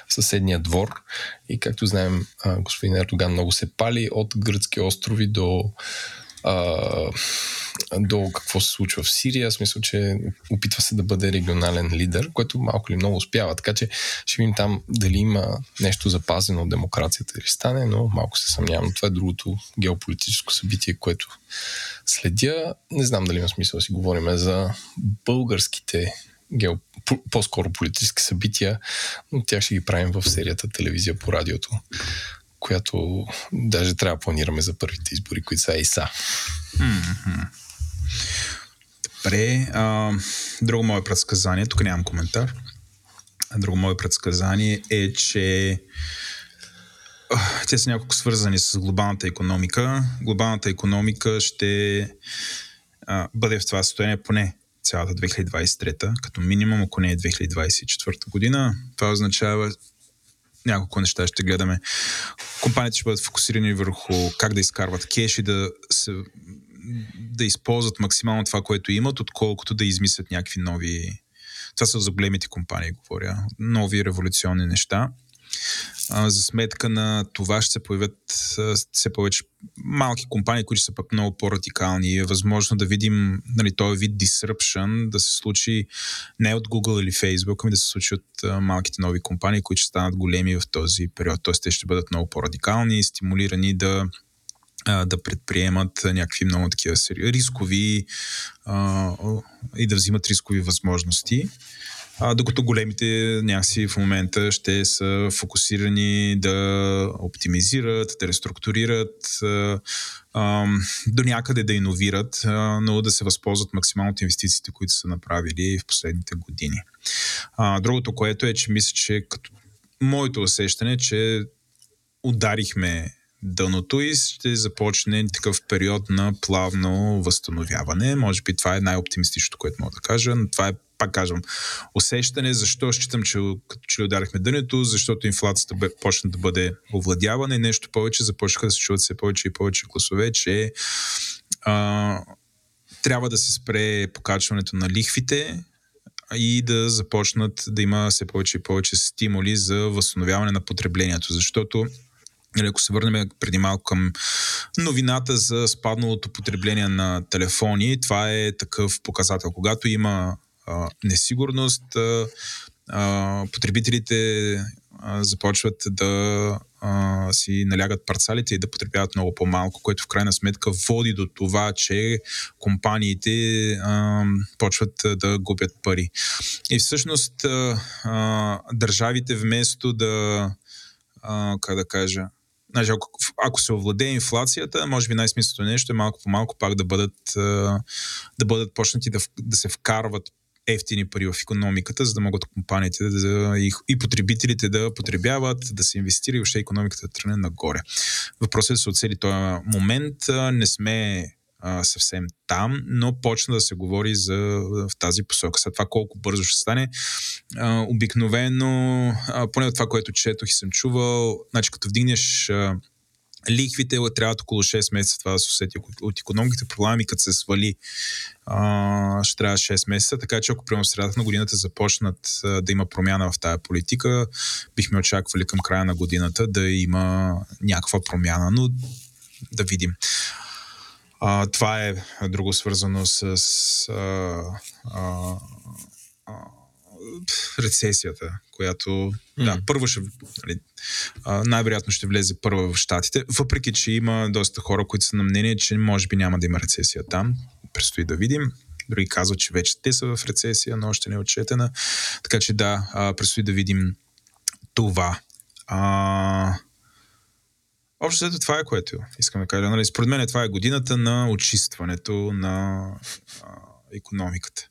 A: в съседния двор и както знаем, господин Ердоган много се пали от гръцки острови до а, до какво се случва в Сирия, в смисъл, че опитва се да бъде регионален лидер, което малко или много успява. Така че ще видим там дали има нещо запазено от демокрацията или стане, но малко се съмнявам. Това е другото геополитическо събитие, което следя. Не знам дали има смисъл да си говорим за българските гео, по-скоро политически събития, но тях ще ги правим в серията телевизия по радиото която даже трябва да планираме за първите избори, които са и са.
B: Добре. А, друго мое предсказание, тук нямам коментар. Друго мое предсказание е, че те са няколко свързани с глобалната економика. Глобалната економика ще а, бъде в това състояние поне цялата 2023, като минимум, ако не е 2024 година. Това означава няколко неща ще гледаме. Компаниите ще бъдат фокусирани върху как да изкарват кеш и да, се, да използват максимално това, което имат, отколкото да измислят някакви нови... Това са за големите компании, говоря. Нови революционни неща за сметка на това ще се появят все повече малки компании, които са пък много по-радикални и е възможно да видим нали, този вид disruption да се случи не от Google или Facebook, ами да се случи от малките нови компании, които ще станат големи в този период. Тоест те ще бъдат много по-радикални, стимулирани да да предприемат някакви много такива рискови а, и да взимат рискови възможности а, докато големите някакси в момента ще са фокусирани да оптимизират, да реструктурират, а, а, до някъде да иновират, а, но да се възползват максимално от инвестициите, които са направили в последните години. А, другото, което е, че мисля, че като моето усещане, че ударихме дъното и ще започне такъв период на плавно възстановяване. Може би това е най-оптимистичното, което мога да кажа, но това е пак казвам, усещане, защо считам, че като че ли ударихме дънето, защото инфлацията бе, почна да бъде овладявана и нещо повече, започнаха да се чуват все повече и повече гласове, че а, трябва да се спре покачването на лихвите, и да започнат да има все повече и повече стимули за възстановяване на потреблението, защото или ако се върнем преди малко към новината за спадналото потребление на телефони, това е такъв показател. Когато има несигурност, а, потребителите а, започват да а, си налягат парцалите и да потребяват много по-малко, което в крайна сметка води до това, че компаниите а, почват да губят пари. И всъщност а, а, държавите вместо да а, как да кажа, Значи, ако, ако се овладее инфлацията, може би най-смислото нещо е малко по малко пак да бъдат, да бъдат почнати да, да се вкарват ефтини пари в економиката, за да могат компаниите да, и, и потребителите да потребяват, да се инвестира и въобще економиката да тръгне нагоре. Въпросът е да се оцели този момент. Не сме съвсем там, но почна да се говори за, в тази посока. След това колко бързо ще стане. А, обикновено, а, поне от това, което четох и съм чувал, значи като вдигнеш а, лихвите трябва около 6 месеца това да се усети от економиките. Проблеми, като се свали, а, ще трябва 6 месеца. Така че ако в средата на годината започнат а, да има промяна в тази политика, бихме очаквали към края на годината да има някаква промяна, но да видим. А, това е друго свързано с а, а, а, рецесията, която да, първо ще, нали, най-вероятно ще влезе първа в Штатите, въпреки че има доста хора, които са на мнение, че може би няма да има рецесия там. Предстои да видим. Други казват, че вече те са в рецесия, но още не е отчетена. Така че да, предстои да видим това. А, Общо след това е което искам да кажа. Нали, според мен това е годината на очистването на економиката.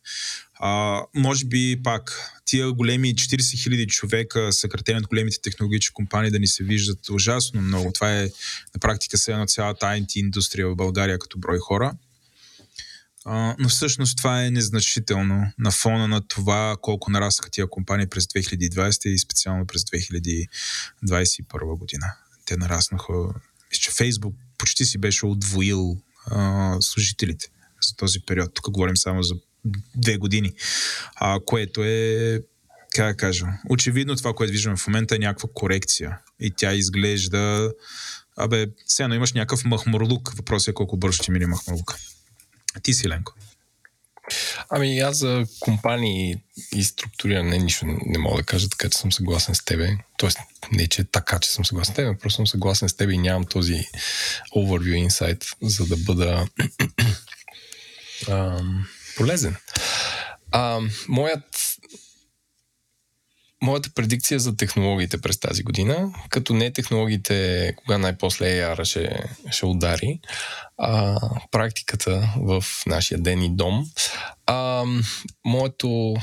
B: А, може би пак тия големи 40 хиляди човека, съкратени от големите технологични компании, да ни се виждат ужасно много. Това е на практика се на цялата IT индустрия в България като брой хора. А, но всъщност това е незначително на фона на това колко нараснаха тия компании през 2020 и специално през 2021 година. Те нараснаха, мисля, че Фейсбук почти си беше удвоил а, служителите за този период. Тук говорим само за две години, а, което е как да кажа, очевидно това, което виждаме в момента е някаква корекция и тя изглежда Абе, сега но имаш някакъв махмурлук. Въпросът е колко бързо ще мине махмурлук. Ти си, Ленко.
A: Ами аз за компании и структуриране нищо не мога да кажа, така че съм съгласен с тебе. Тоест, не че е така, че съм съгласен с тебе, просто съм съгласен с тебе и нямам този overview insight, за да бъда ам, полезен. А, моят моята предикция за технологиите през тази година, като не технологиите, кога най-после AR ще, ще удари, а, практиката в нашия ден и дом. А, моето,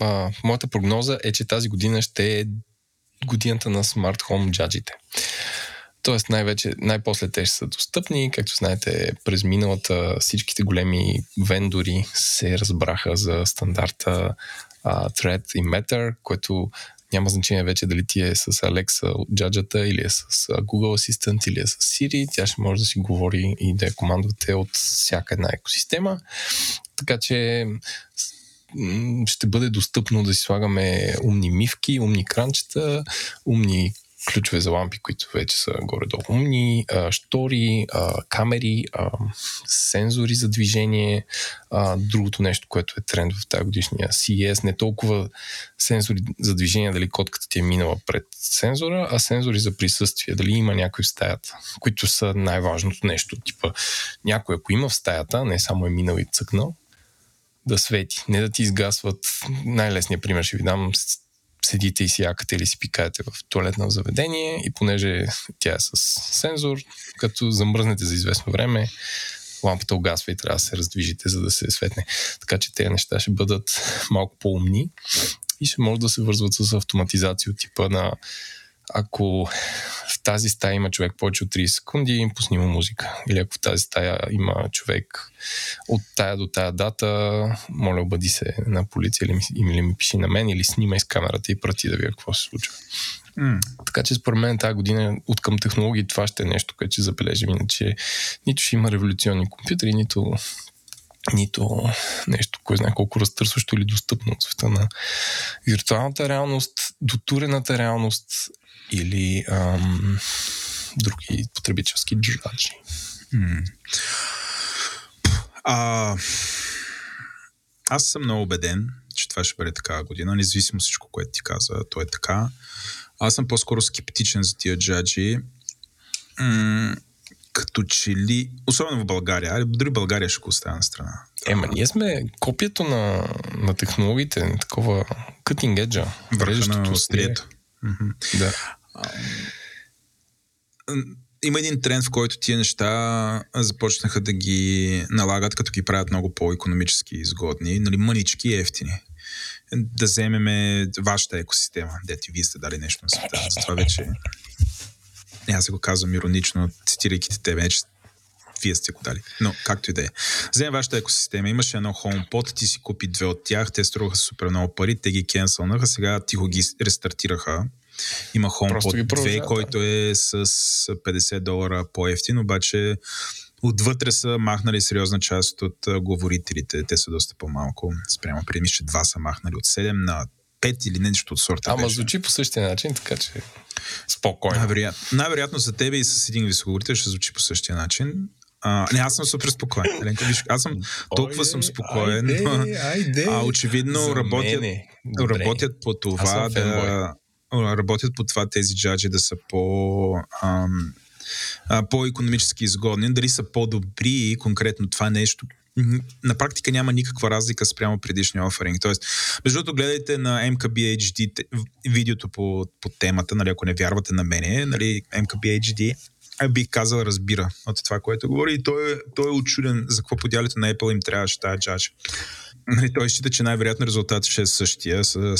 A: а, моята прогноза е, че тази година ще е годината на смарт хом джаджите. Тоест най-вече, най-после те ще са достъпни. Както знаете, през миналата всичките големи вендори се разбраха за стандарта uh, Thread и Matter, което няма значение вече дали ти е с Alexa от джаджата или е с Google Assistant или е с Siri. Тя ще може да си говори и да я командвате от всяка една екосистема. Така че ще бъде достъпно да си слагаме умни мивки, умни кранчета, умни ключове за лампи, които вече са горе-долу умни, а, штори, а, камери, а, сензори за движение. А, другото нещо, което е тренд в тази годишния CES, не толкова сензори за движение, дали котката ти е минала пред сензора, а сензори за присъствие, дали има някой в стаята, които са най-важното нещо. Типа, някой ако има в стаята, не само е минал и цъкнал, да свети, не да ти изгасват. Най-лесният пример ще ви дам седите и си якате или си пикаете в туалетно заведение и понеже тя е с сензор, като замръзнете за известно време, лампата угасва и трябва да се раздвижите, за да се светне. Така че тези неща ще бъдат малко по-умни и ще може да се вързват с автоматизация от типа на ако в тази стая има човек повече от 30 секунди, пусни му музика. Или ако в тази стая има човек от тая до тая дата, моля обади се на полиция или ми, или ми пиши на мен, или снимай с камерата и прати да видя какво се случва. Mm. Така че според мен тази година от към технологии това ще е нещо, което ще забележим. Иначе нито ще има революционни компютри, нито нито нещо, кой знае колко разтърсващо или достъпно от света на виртуалната реалност, дотурената реалност или ам, други потребителски джаджи.
B: А, аз съм много убеден, че това ще бъде така година, независимо всичко, което ти каза, то е така. Аз съм по-скоро скептичен за тия джаджи. Като че ли, особено в България, дори България ще го оставя на страна.
A: Ема, ние сме копието на, на технологиите, такова cutting edge
B: Върха на острието.
A: Да.
B: Има един тренд, в който тия неща започнаха да ги налагат, като ги правят много по-економически изгодни, нали, мънички и ефтини. Да вземеме вашата екосистема, дете вие сте дали нещо на света. Затова вече аз се го казвам иронично, цитирайки те, вече вие сте го дали. Но, както и да е. Вземе вашата екосистема. Имаше едно HomePod, ти си купи две от тях, те струваха супер много пари, те ги кенсълнаха, сега тихо ги рестартираха. Има HomePod 2, който е с 50 долара по-ефтин, обаче Отвътре са махнали сериозна част от говорителите. Те са доста по-малко. Спрямо преди мисля, че два са махнали от 7 на 5 или нещо от сорта.
A: Ама беше. звучи по същия начин, така че спокойно.
B: Най-вероятно, най-вероятно за тебе и с един високоговорител ще звучи по същия начин. А, не, аз съм супер спокоен. Еленка, виж, аз съм толкова съм спокоен. Айде, айде. А очевидно работят, работят по това да работят по това тези джаджи да са по ам, по-економически изгодни, дали са по-добри конкретно това нещо, на практика няма никаква разлика спрямо предишния оферинг. Тоест, между другото, гледайте на MKBHD видеото по, по темата, нали, ако не вярвате на мене, нали, MKBHD бих казал, разбира от това, което говори. И той е, той е очуден за какво подялите на Apple им трябваше тази джадж. Нали, той счита, че най-вероятно резултатът ще е същия с,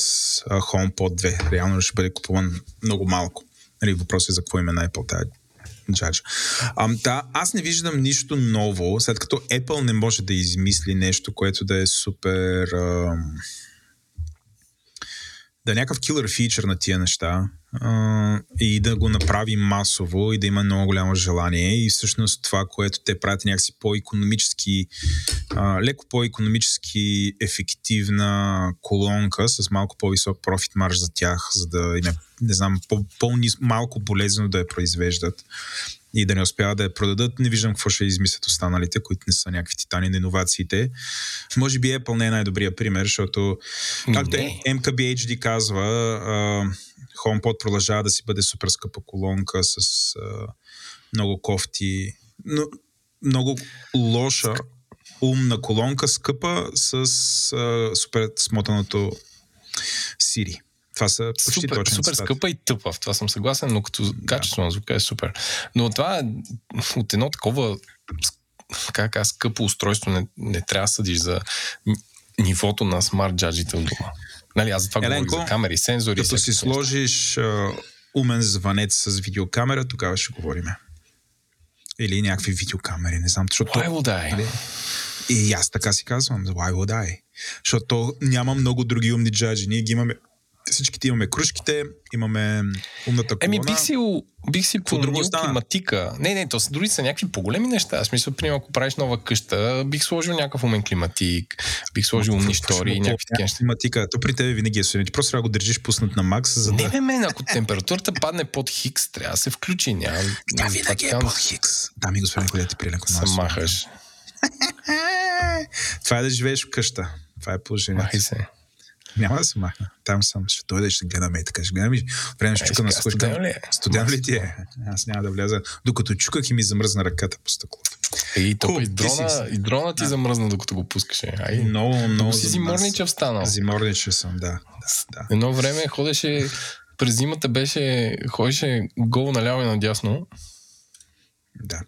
B: HomePod 2. Реално ще бъде купуван много малко. Нали, въпросът е за какво име на Apple тази Judge. А, да, аз не виждам нищо ново, след като Apple не може да измисли нещо, което да е супер... Ам, да е някакъв килър фичър на тия неща и да го направи масово и да има много голямо желание и всъщност това, което те правят е някакси по-економически, а, леко по-економически ефективна колонка с малко по-висок профит марж за тях, за да им е, не знам, по-малко болезнено да я произвеждат и да не успяват да я продадат. Не виждам какво ще измислят останалите, които не са някакви титани на иновациите. Може би Apple не е най-добрият пример, защото, както е, MKBHD казва, HomePod продължава да си бъде супер скъпа колонка с uh, много кофти, но много лоша умна колонка, скъпа с uh, супер смотаното Siri. Това са почти
A: супер,
B: точни
A: супер скъпа и тъпа, в това съм съгласен, но като да. качество на звука е супер. Но това от едно такова как аз, скъпо устройство не, не трябва да съдиш за нивото на смарт джаджите от дома. Нали, аз за това Еленко, говорих за камери, сензори.
B: Като си сложиш uh, умен звънец с видеокамера, тогава ще говорим. Или някакви видеокамери, не знам. Защото,
A: Why would I? Нали?
B: И аз така си казвам, why would I? Защото няма много други умни джаджи. Ние ги имаме всичките имаме кружките, имаме умната колона.
A: Еми, бих си, бих си друго климатика. Не, не, то са, дори са някакви по-големи неща. Аз мисля, примерно, ако правиш нова къща, бих сложил някакъв умен климатик, бих сложил умни штори и някакви такива неща.
B: Климатика, то при тебе винаги е суен. Ти просто трябва да го държиш пуснат на макс, за
A: да... Не, не, мен, ако температурата падне под хикс, трябва да се включи. Няма,
B: да, винаги е под хикс. Дами и господин, къде ти приленко
A: Се махаш.
B: Това е да живееш в къща. Това е положението.
A: Махай се.
B: Няма да се махна. Там съм. Ще дойде и ще гледаме и така. Ще гледаме. Време ще чука на
A: Студено ли е?
B: Ли ти е? Аз няма да вляза. Докато чуках и ми замръзна ръката по стъклото.
A: И то и дрона, и дрона ти замръзна, докато го пускаше. Ай,
B: много, много.
A: Си зиморничев станал.
B: Зиморничев съм, да. да, да.
A: Едно време ходеше, през зимата беше, ходеше гол наляво и надясно.
B: Да.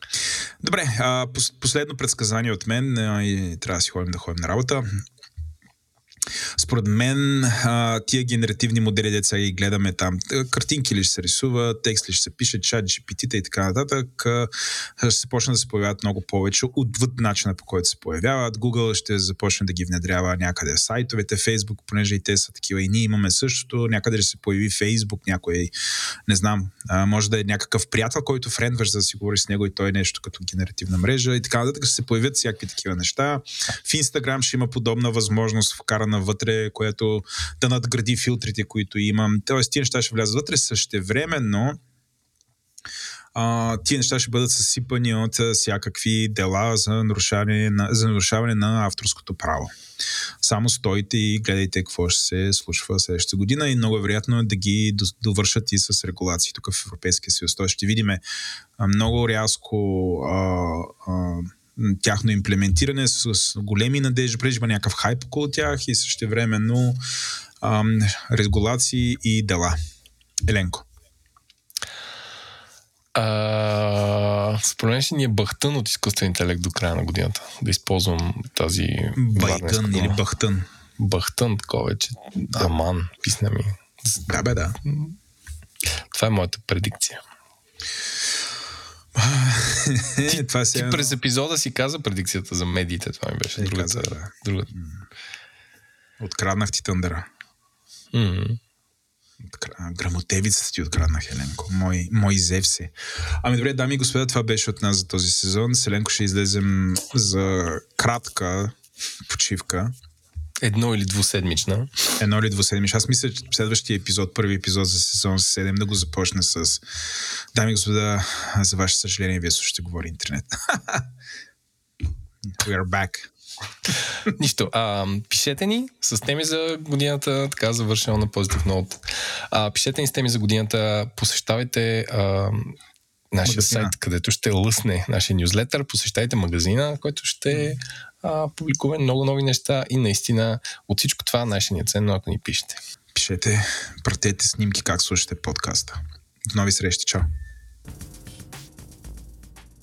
B: Добре, а, последно предсказание от мен и трябва да си ходим да ходим на работа. Според мен а, тия генеративни модели, деца и гледаме там, картинки ли ще се рисува, текст ли ще се пише, чат, GPT и така нататък, а, ще се почне да се появяват много повече отвъд начина по който се появяват. Google ще започне да ги внедрява някъде в сайтовете, Facebook, понеже и те са такива и ние имаме същото, някъде ще се появи Facebook, някой, не знам, а, може да е някакъв приятел, който френдваш, за да си говориш с него и той е нещо като генеративна мрежа и така нататък, ще се появят всякакви такива неща. В Instagram ще има подобна възможност вкарана вътре, което да надгради филтрите, които имам. Тоест, тия неща ще влязат вътре същевременно. А, тия неща ще бъдат съсипани от всякакви дела за нарушаване на, за нарушаване на авторското право. Само стойте и гледайте какво ще се случва следващата година и много е вероятно да ги довършат и с регулации тук в Европейския съюз. Тоест ще видим много рязко а, а, тяхно имплементиране с, големи надежди, преди някакъв хайп около тях и също времено ам, регулации и дела. Еленко.
A: А, според мен ще ни е бахтън от изкуствен интелект до края на годината. Да използвам тази...
B: Байтън или бахтън?
A: Бахтън, такова вече. Да. Аман, писна ми.
B: Да, бе, да.
A: Това е моята предикция. ти, това ти е... през епизода си каза предикцията за медиите. Това ми беше е, другата. Каза, да. другата.
B: Откраднах ти тъндъра.
A: Mm-hmm.
B: Грамотевицата ти откраднах, Еленко. Мой, мой Зевсе. Ами добре, дами и господа, това беше от нас за този сезон. Селенко ще излезем за кратка почивка.
A: Едно или двуседмична.
B: Едно или двуседмична. Аз мисля, че следващия епизод, първи епизод за сезон 7, да го започне с Дами и господа, за ваше съжаление, вие слушате говори интернет. We are back.
A: Нищо. А, пишете ни с теми за годината, така завършено на позитив нот. А, пишете ни с теми за годината, посещавайте а, нашия магазина. сайт, където ще лъсне нашия нюзлетър, посещайте магазина, който ще а, публикува много нови неща и наистина от всичко това нашия ни е ценно, ако ни пишете.
B: Пишете, пратете снимки как слушате подкаста. До нови срещи, чао!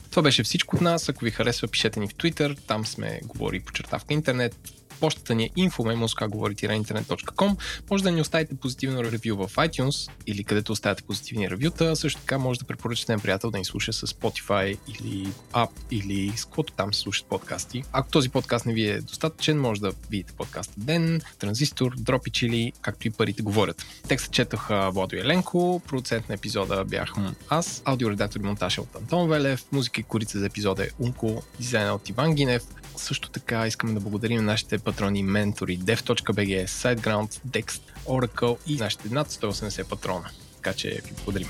A: Това беше всичко от нас. Ако ви харесва, пишете ни в Twitter. Там сме говори по чертавка интернет. Почтата ни е info.memoskagovori-internet.com. Може да ни оставите позитивно ревю в iTunes или където оставяте позитивни ревюта. Също така може да препоръчате на приятел да ни слуша с Spotify или App или с каквото там се слушат подкасти. Ако този подкаст не ви е достатъчен, може да видите подкаста Ден, Транзистор, Дропи Чили, както и парите говорят. Текстът четоха Владо Еленко, продуцент на епизода бях аз, аудиоредактор и монтаж от Антон Велев, музика и корица за епизода е Унко, дизайна от Иван Гинев, също така искаме да благодарим нашите патрони ментори dev.bg, SiteGround, Dext, Oracle и нашите над 180 патрона. Така че ви благодарим.